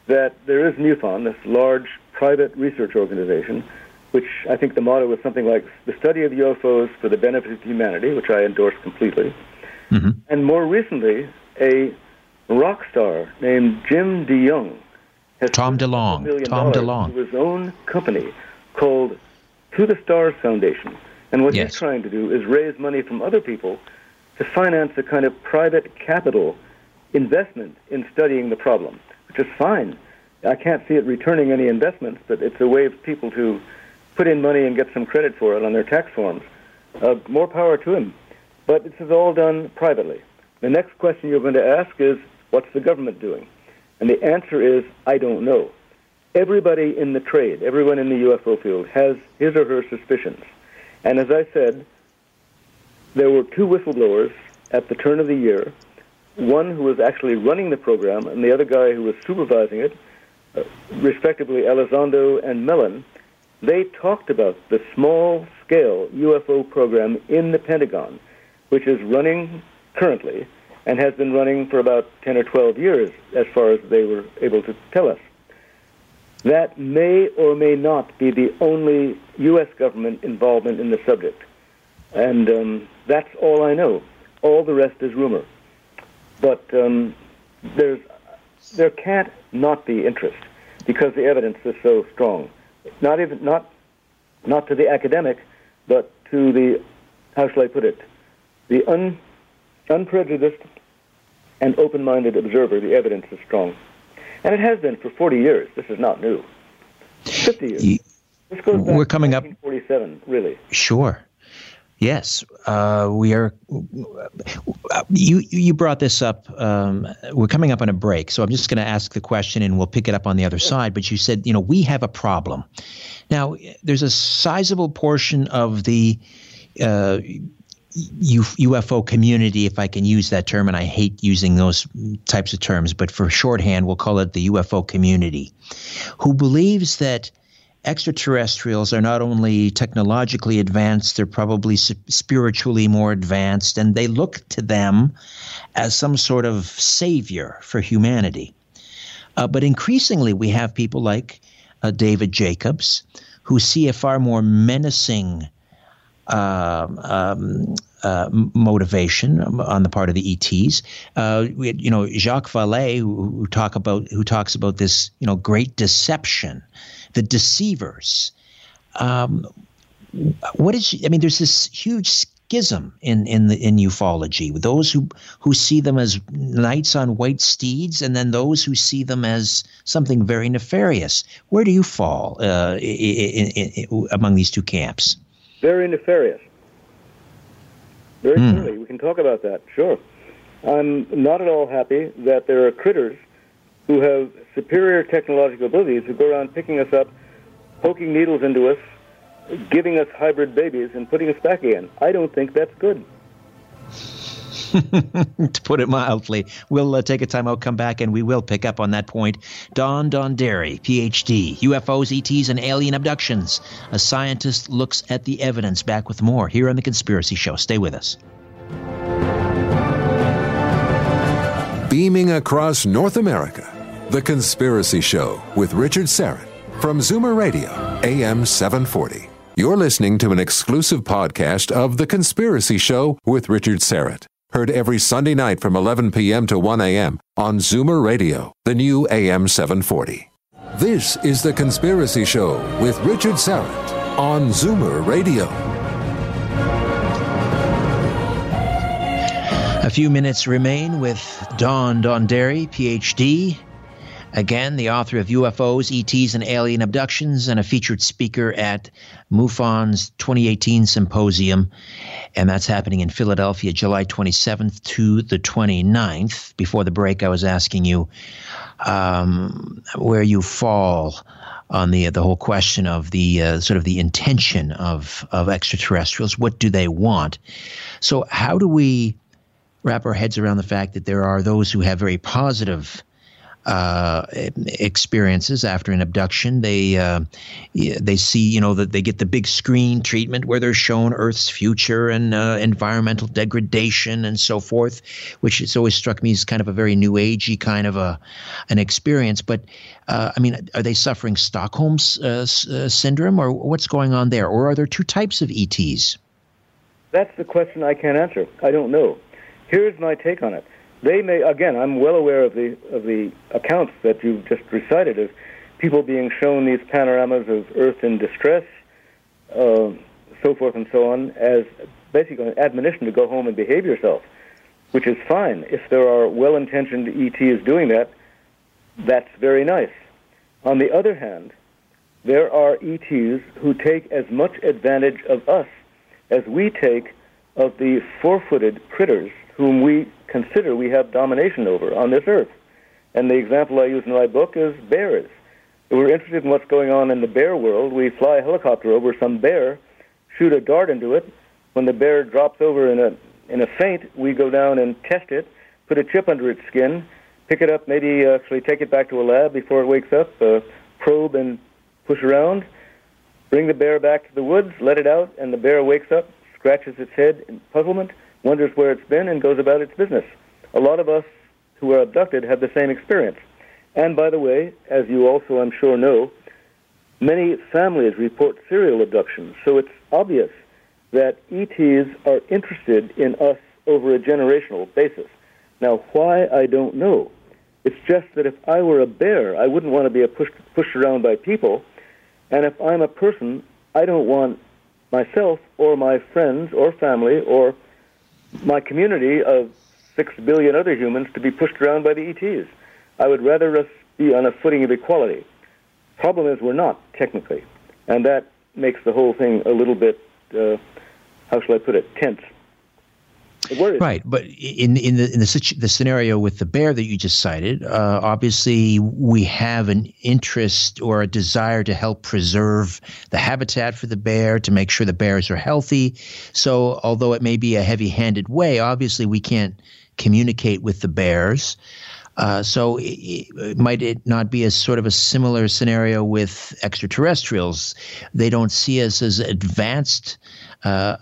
[SPEAKER 5] that there is MUFON, this large private research organization, which I think the motto was something like the study of UFOs for the benefit of humanity, which I endorse completely. Mm-hmm. And more recently, a rock star named Jim DeYoung has
[SPEAKER 2] Tom DeLonge. Tom DeLonge.
[SPEAKER 5] his own company called To the Stars Foundation. And what yes. he's trying to do is raise money from other people to finance a kind of private capital investment in studying the problem, which is fine. I can't see it returning any investments, but it's a way for people to put in money and get some credit for it on their tax forms. Uh, more power to him. But this is all done privately. The next question you're going to ask is, what's the government doing? And the answer is, I don't know everybody in the trade, everyone in the UFO field, has his or her suspicions. And as I said, there were two whistleblowers at the turn of the year one who was actually running the program, and the other guy who was supervising it, uh, respectively Elizondo and Mellon. They talked about the small scale UFO program in the Pentagon, which is running currently and has been running for about 10 or 12 years, as far as they were able to tell us. That may or may not be the only U.S. government involvement in the subject. And um, that's all I know. All the rest is rumor. But um, there's, there can't not be interest because the evidence is so strong. Not even not not to the academic, but to the, how shall I put it, the un, unprejudiced and open minded observer, the evidence is strong. And it has been for 40 years. This is not new. 50 years. this goes back
[SPEAKER 2] we're coming
[SPEAKER 5] to 1947, up. really.
[SPEAKER 2] Sure. Yes, uh, we are. You you brought this up. Um, we're coming up on a break, so I'm just going to ask the question, and we'll pick it up on the other side. But you said, you know, we have a problem. Now, there's a sizable portion of the uh, UFO community, if I can use that term, and I hate using those types of terms, but for shorthand, we'll call it the UFO community, who believes that extraterrestrials are not only technologically advanced, they're probably spiritually more advanced, and they look to them as some sort of savior for humanity. Uh, but increasingly, we have people like uh, David Jacobs who see a far more menacing uh, um, uh, motivation on the part of the ETs. Uh, we you know, Jacques Vallée, who, who, talk about who talks about this, you know, great deception the deceivers. Um, what is? I mean, there's this huge schism in in the in ufology. Those who who see them as knights on white steeds, and then those who see them as something very nefarious. Where do you fall uh, in, in, in, among these two camps?
[SPEAKER 5] Very nefarious. Very mm. clearly, we can talk about that. Sure, I'm not at all happy that there are critters who have superior technological abilities who go around picking us up, poking needles into us, giving us hybrid babies, and putting us back again. I don't think that's good. [LAUGHS]
[SPEAKER 2] to put it mildly. We'll uh, take a time out, come back, and we will pick up on that point. Don Donderi, PhD, UFOs, ETs, and alien abductions. A scientist looks at the evidence. Back with more here on The Conspiracy Show. Stay with us.
[SPEAKER 4] Beaming across North America the Conspiracy Show with Richard Syrett from Zoomer Radio, AM 740. You're listening to an exclusive podcast of The Conspiracy Show with Richard Syrett. Heard every Sunday night from 11 p.m. to 1 a.m. on Zoomer Radio, the new AM 740. This is The Conspiracy Show with Richard Syrett on Zoomer Radio.
[SPEAKER 2] A few minutes remain with Don Donderi, PhD, Again, the author of UFOs, ETs, and Alien Abductions, and a featured speaker at MUFON's 2018 symposium. And that's happening in Philadelphia, July 27th to the 29th. Before the break, I was asking you um, where you fall on the the whole question of the uh, sort of the intention of of extraterrestrials. What do they want? So, how do we wrap our heads around the fact that there are those who have very positive uh, experiences after an abduction. They uh, they see you know that they get the big screen treatment where they're shown Earth's future and uh, environmental degradation and so forth, which has always struck me as kind of a very new agey kind of a an experience. But uh, I mean, are they suffering Stockholm uh, uh, syndrome or what's going on there, or are there two types of ETs?
[SPEAKER 5] That's the question I can't answer. I don't know. Here's my take on it they may again. I'm well aware of the of the accounts that you've just recited of people being shown these panoramas of Earth in distress, uh, so forth and so on, as basically an admonition to go home and behave yourself, which is fine. If there are well-intentioned ETs doing that, that's very nice. On the other hand, there are ETs who take as much advantage of us as we take of the four-footed critters whom we consider we have domination over on this earth. And the example I use in my book is bears. If we're interested in what's going on in the bear world, we fly a helicopter over some bear, shoot a dart into it. When the bear drops over in a in a faint, we go down and test it, put a chip under its skin, pick it up, maybe actually take it back to a lab before it wakes up, uh, probe and push around, bring the bear back to the woods, let it out, and the bear wakes up, scratches its head in puzzlement, wonders where it's been, and goes about its business. A lot of us who are abducted have the same experience. And by the way, as you also, I'm sure, know, many families report serial abductions. So it's obvious that ETs are interested in us over a generational basis. Now, why, I don't know. It's just that if I were a bear, I wouldn't want to be pushed, pushed around by people. And if I'm a person, I don't want myself or my friends or family or my community of six billion other humans to be pushed around by the ETs. I would rather us be on a footing of equality. Problem is, we're not technically, and that makes the whole thing a little bit, uh, how shall I put it, tense.
[SPEAKER 2] Right, but in in the in the, the scenario with the bear that you just cited, uh, obviously we have an interest or a desire to help preserve the habitat for the bear to make sure the bears are healthy. So, although it may be a heavy-handed way, obviously we can't communicate with the bears. Uh, so, it, might it not be a sort of a similar scenario with extraterrestrials? They don't see us as advanced uh,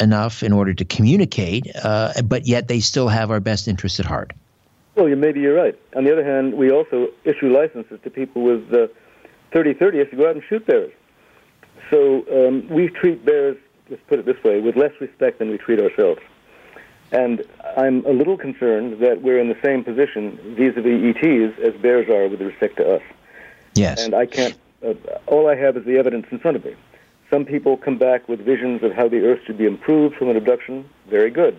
[SPEAKER 2] enough in order to communicate, uh, but yet they still have our best interests at heart.
[SPEAKER 5] Well, maybe you're right. On the other hand, we also issue licenses to people with uh, 30 30 to go out and shoot bears. So um, we treat bears, let's put it this way, with less respect than we treat ourselves. And I'm a little concerned that we're in the same position vis-a-vis ETs as bears are with respect to us.
[SPEAKER 2] Yes.
[SPEAKER 5] And I can't. Uh, all I have is the evidence in front of me. Some people come back with visions of how the Earth should be improved from an abduction. Very good.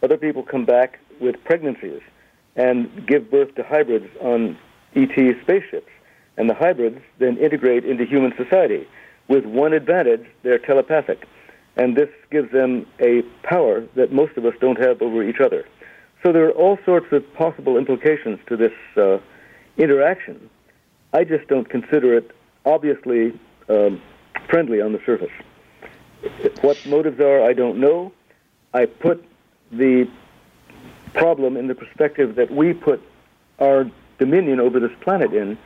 [SPEAKER 5] Other people come back with pregnancies and give birth to hybrids on ET spaceships. And the hybrids then integrate into human society with one advantage they're telepathic. And this gives them a power that most of us don't have over each other. So there are all sorts of possible implications to this uh, interaction. I just don't consider it obviously um, friendly on the surface. What motives are, I don't know. I put the problem in the perspective that we put our dominion over this planet in,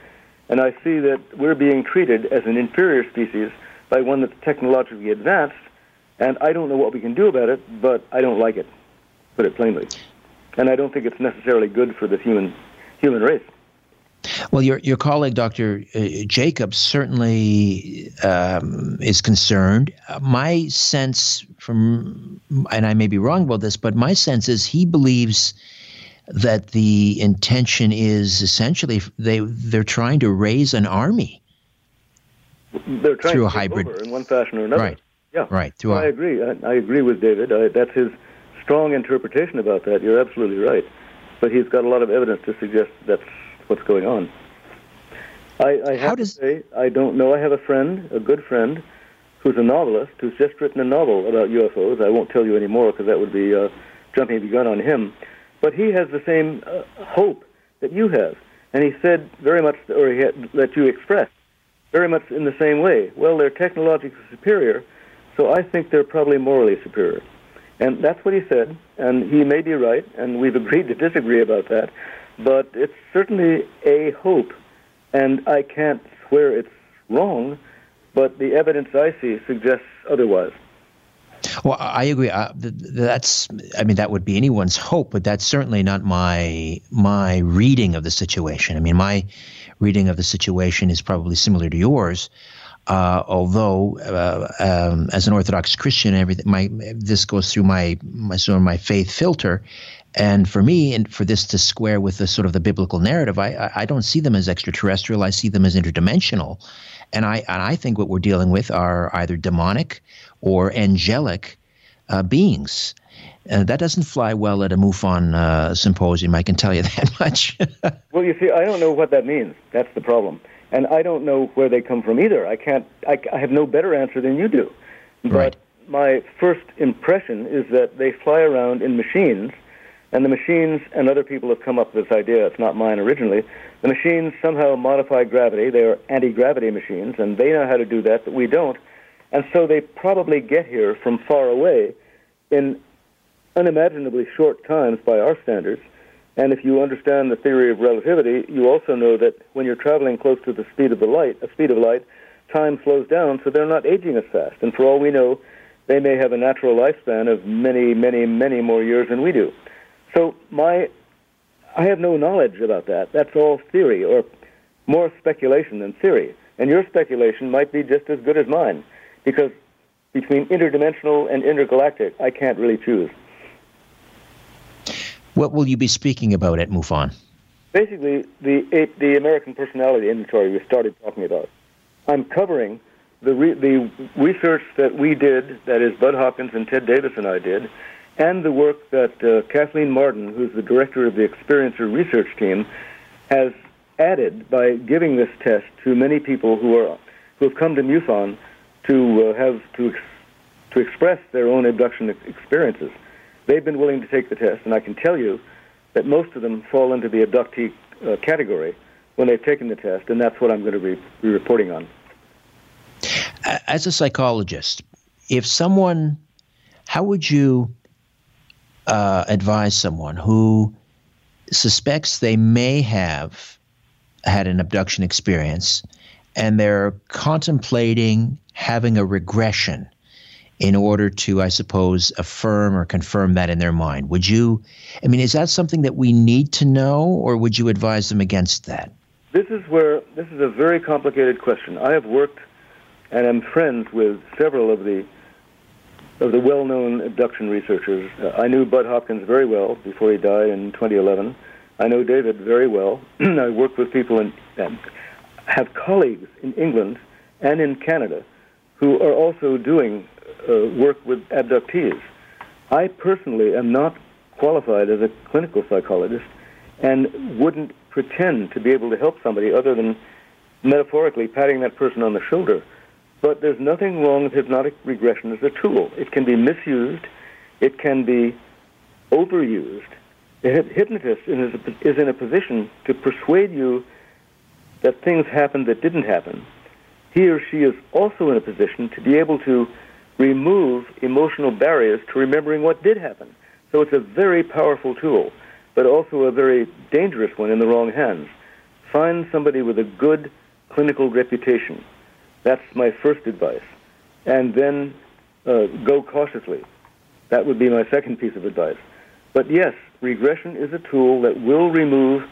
[SPEAKER 5] and I see that we're being treated as an inferior species by one that's technologically advanced, and I don't know what we can do about it, but I don't like it, put it plainly. And I don't think it's necessarily good for the human human race.
[SPEAKER 2] Well, your your colleague, Dr. Uh, Jacobs, certainly um, is concerned. My sense from, and I may be wrong about this, but my sense is he believes that the intention is essentially they they're trying to raise an army.
[SPEAKER 5] They're trying through to a hybrid in one fashion or another.
[SPEAKER 2] Right.
[SPEAKER 5] Yeah.
[SPEAKER 2] Right.
[SPEAKER 5] Through well, a, I agree. I, I, agree with David. I, that's his strong interpretation about that. You're absolutely right. But he's got a lot of evidence to suggest that's what's going on. I, I have does... to say, I don't know. I have a friend, a good friend, who's a novelist, who's just written a novel about UFOs. I won't tell you any more because that would be uh, jumping the gun on him. But he has the same uh, hope that you have. And he said very much, or he had, that you expressed, very much in the same way. Well, they're technologically superior, so I think they're probably morally superior. And that's what he said, and he may be right, and we've agreed to disagree about that but it's certainly a hope, and I can't swear it's wrong, but the evidence I see suggests otherwise.
[SPEAKER 2] Well, I agree. Uh, that's, I mean, that would be anyone's hope, but that's certainly not my my reading of the situation. I mean, my reading of the situation is probably similar to yours. Uh, although, uh, um, as an Orthodox Christian, everything my this goes through my my sort of my faith filter, and for me, and for this to square with the sort of the biblical narrative, I, I don't see them as extraterrestrial. I see them as interdimensional. And I, and I think what we're dealing with are either demonic or angelic uh, beings. Uh, that doesn't fly well at a MUFON uh, symposium, I can tell you [LAUGHS] that much. [LAUGHS]
[SPEAKER 5] well, you see, I don't know what that means. That's the problem. And I don't know where they come from either. I can't, I, I have no better answer than you do. But
[SPEAKER 2] right.
[SPEAKER 5] my first impression is that they fly around in machines – and the machines and other people have come up with this idea. It's not mine originally. The machines somehow modify gravity. They are anti-gravity machines, and they know how to do that, but we don't. And so they probably get here from far away in unimaginably short times by our standards. And if you understand the theory of relativity, you also know that when you're traveling close to the speed of the light, a speed of light, time slows down, so they're not aging as fast. And for all we know, they may have a natural lifespan of many, many, many more years than we do. So my, I have no knowledge about that. That's all theory, or more speculation than theory. And your speculation might be just as good as mine, because between interdimensional and intergalactic, I can't really choose.
[SPEAKER 2] What will you be speaking about at MUFON?
[SPEAKER 5] Basically, the the American personality inventory we started talking about. I'm covering the, re- the research that we did, that is Budd Hopkins and Ted Davis and I did, and the work that uh, Kathleen Marden, who's the director of the Experiencer research team, has added by giving this test to many people who are who have come to MUFON to uh, have to ex- to express their own abduction experiences. They've been willing to take the test, and I can tell you that most of them fall into the abductee uh, category when they've taken the test, and that's what I'm going to be, be reporting on.
[SPEAKER 2] As a psychologist, if someone, how would you uh, advise someone who suspects they may have had an abduction experience and they're contemplating having a regression in order to, I suppose, affirm or confirm that in their mind? Would you, I mean, is that something that we need to know, or would you advise them against that?
[SPEAKER 5] This is where, this is a very complicated question. I have worked and am friends with several of the of the well-known abduction researchers. Uh, I knew Budd Hopkins very well before he died in 2011. I know David very well. [CLEARS THROAT] I work with people and have colleagues in England and in Canada who are also doing uh, work with abductees. I personally am not qualified as a clinical psychologist and wouldn't pretend to be able to help somebody other than metaphorically patting that person on the shoulder. But there's nothing wrong with hypnotic regression as a tool. It can be misused, it can be overused. The hypnotist is in a position to persuade you that things happened that didn't happen. He or she is also in a position to be able to remove emotional barriers to remembering what did happen. So it's a very powerful tool, but also a very dangerous one in the wrong hands. Find somebody with a good clinical reputation. That's my first advice. And then uh, go cautiously. That would be my second piece of advice. But yes, regression is a tool that will remove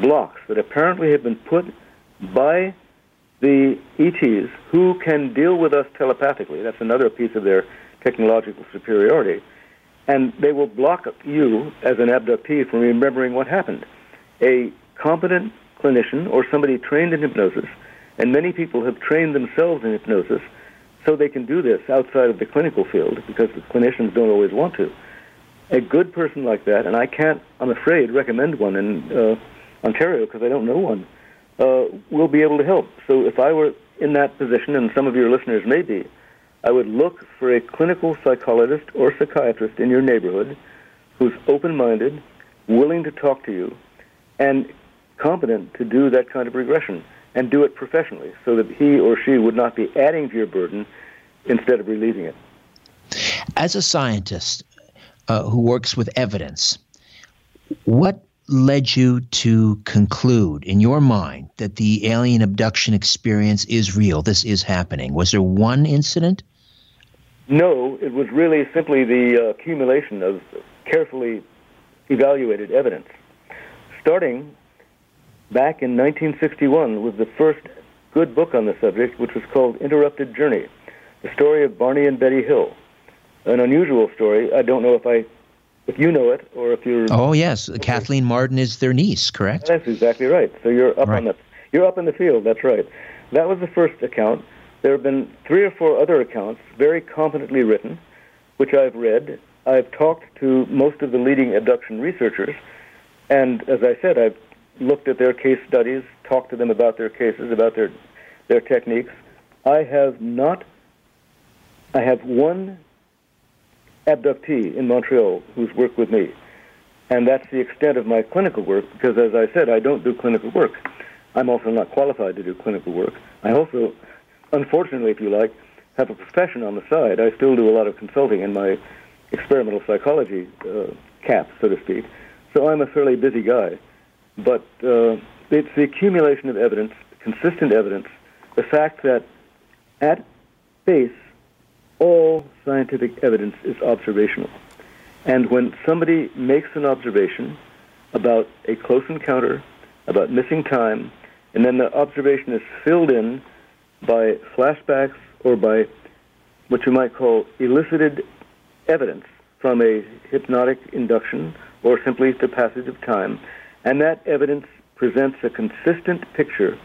[SPEAKER 5] blocks that apparently have been put by the ETs who can deal with us telepathically. That's another piece of their technological superiority. And they will block you as an abductee from remembering what happened. A competent clinician or somebody trained in hypnosis, and many people have trained themselves in hypnosis so they can do this outside of the clinical field because the clinicians don't always want to. A good person like that, and I can't, I'm afraid, recommend one in uh, Ontario because I don't know one uh, will be able to help. So if I were in that position, and some of your listeners may be, I would look for a clinical psychologist or psychiatrist in your neighborhood who's open minded, willing to talk to you, and competent to do that kind of regression and do it professionally so that he or she would not be adding to your burden instead of relieving it.
[SPEAKER 2] As a scientist uh, who works with evidence, what led you to conclude in your mind that the alien abduction experience is real? This is happening. Was there one incident?
[SPEAKER 5] No, it was really simply the accumulation of carefully evaluated evidence. Starting back in 1961 with the first good book on the subject, which was called Interrupted Journey, the story of Barney and Betty Hill. An unusual story. I don't know if I if you know it or if you're.
[SPEAKER 2] Oh yes, okay. Kathleen Marden is their niece, correct?
[SPEAKER 5] That's exactly right. So you're up
[SPEAKER 2] right.
[SPEAKER 5] on the you're up in the field. That's right. That was the first account. There have been three or four other accounts, very competently written, which I've read. I've talked to most of the leading abduction researchers, and as I said, I've looked at their case studies, talked to them about their cases, about their their techniques. I have not. I have one abductee in Montreal who's worked with me. And that's the extent of my clinical work because, as I said, I don't do clinical work. I'm also not qualified to do clinical work. I also, unfortunately, if you like, have a profession on the side. I still do a lot of consulting in my experimental psychology uh, cap, so to speak. So I'm a fairly busy guy. But uh, it's the accumulation of evidence, consistent evidence, the fact that at base, all scientific evidence is observational. And when somebody makes an observation about a close encounter, about missing time, and then the observation is filled in by flashbacks or by what you might call elicited evidence from a hypnotic induction or simply the passage of time, and that evidence presents a consistent picture,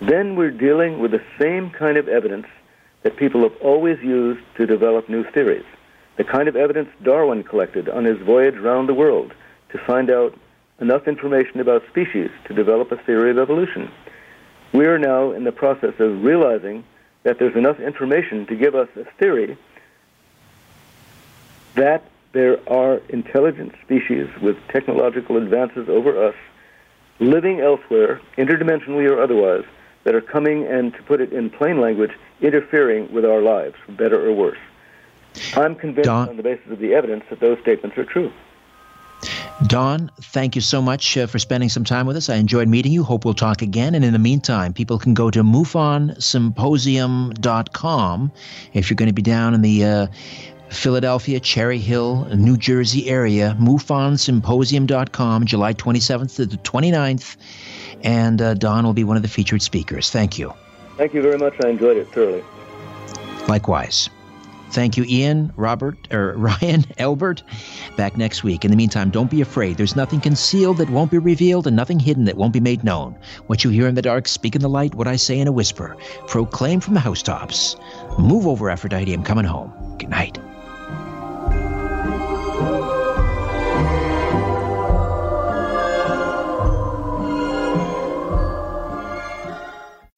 [SPEAKER 5] then we're dealing with the same kind of evidence that people have always used to develop new theories, the kind of evidence Darwin collected on his voyage round the world to find out enough information about species to develop a theory of evolution. We are now in the process of realizing that there's enough information to give us a theory that there are intelligent species with technological advances over us living elsewhere, interdimensionally or otherwise, that are coming and, to put it in plain language, interfering with our lives, for better or worse. I'm convinced Don, on the basis of the evidence that those statements are true.
[SPEAKER 2] Don, thank you so much uh, for spending some time with us. I enjoyed meeting you. Hope we'll talk again. And in the meantime, people can go to mufonsymposium.com if you're going to be down in the uh, Philadelphia, Cherry Hill, New Jersey area. MUFONsymposium.com, July 27th to the 29th. And uh, Don will be one of the featured speakers. Thank you.
[SPEAKER 5] Thank you very much. I enjoyed it thoroughly.
[SPEAKER 2] Likewise. Thank you, Ian, Robert, or [LAUGHS] Ryan, Albert. Back next week. In the meantime, don't be afraid. There's nothing concealed that won't be revealed and nothing hidden that won't be made known. What you hear in the dark, speak in the light. What I say in a whisper. Proclaim from the housetops. Move over, Aphrodite. I'm coming home. Good night.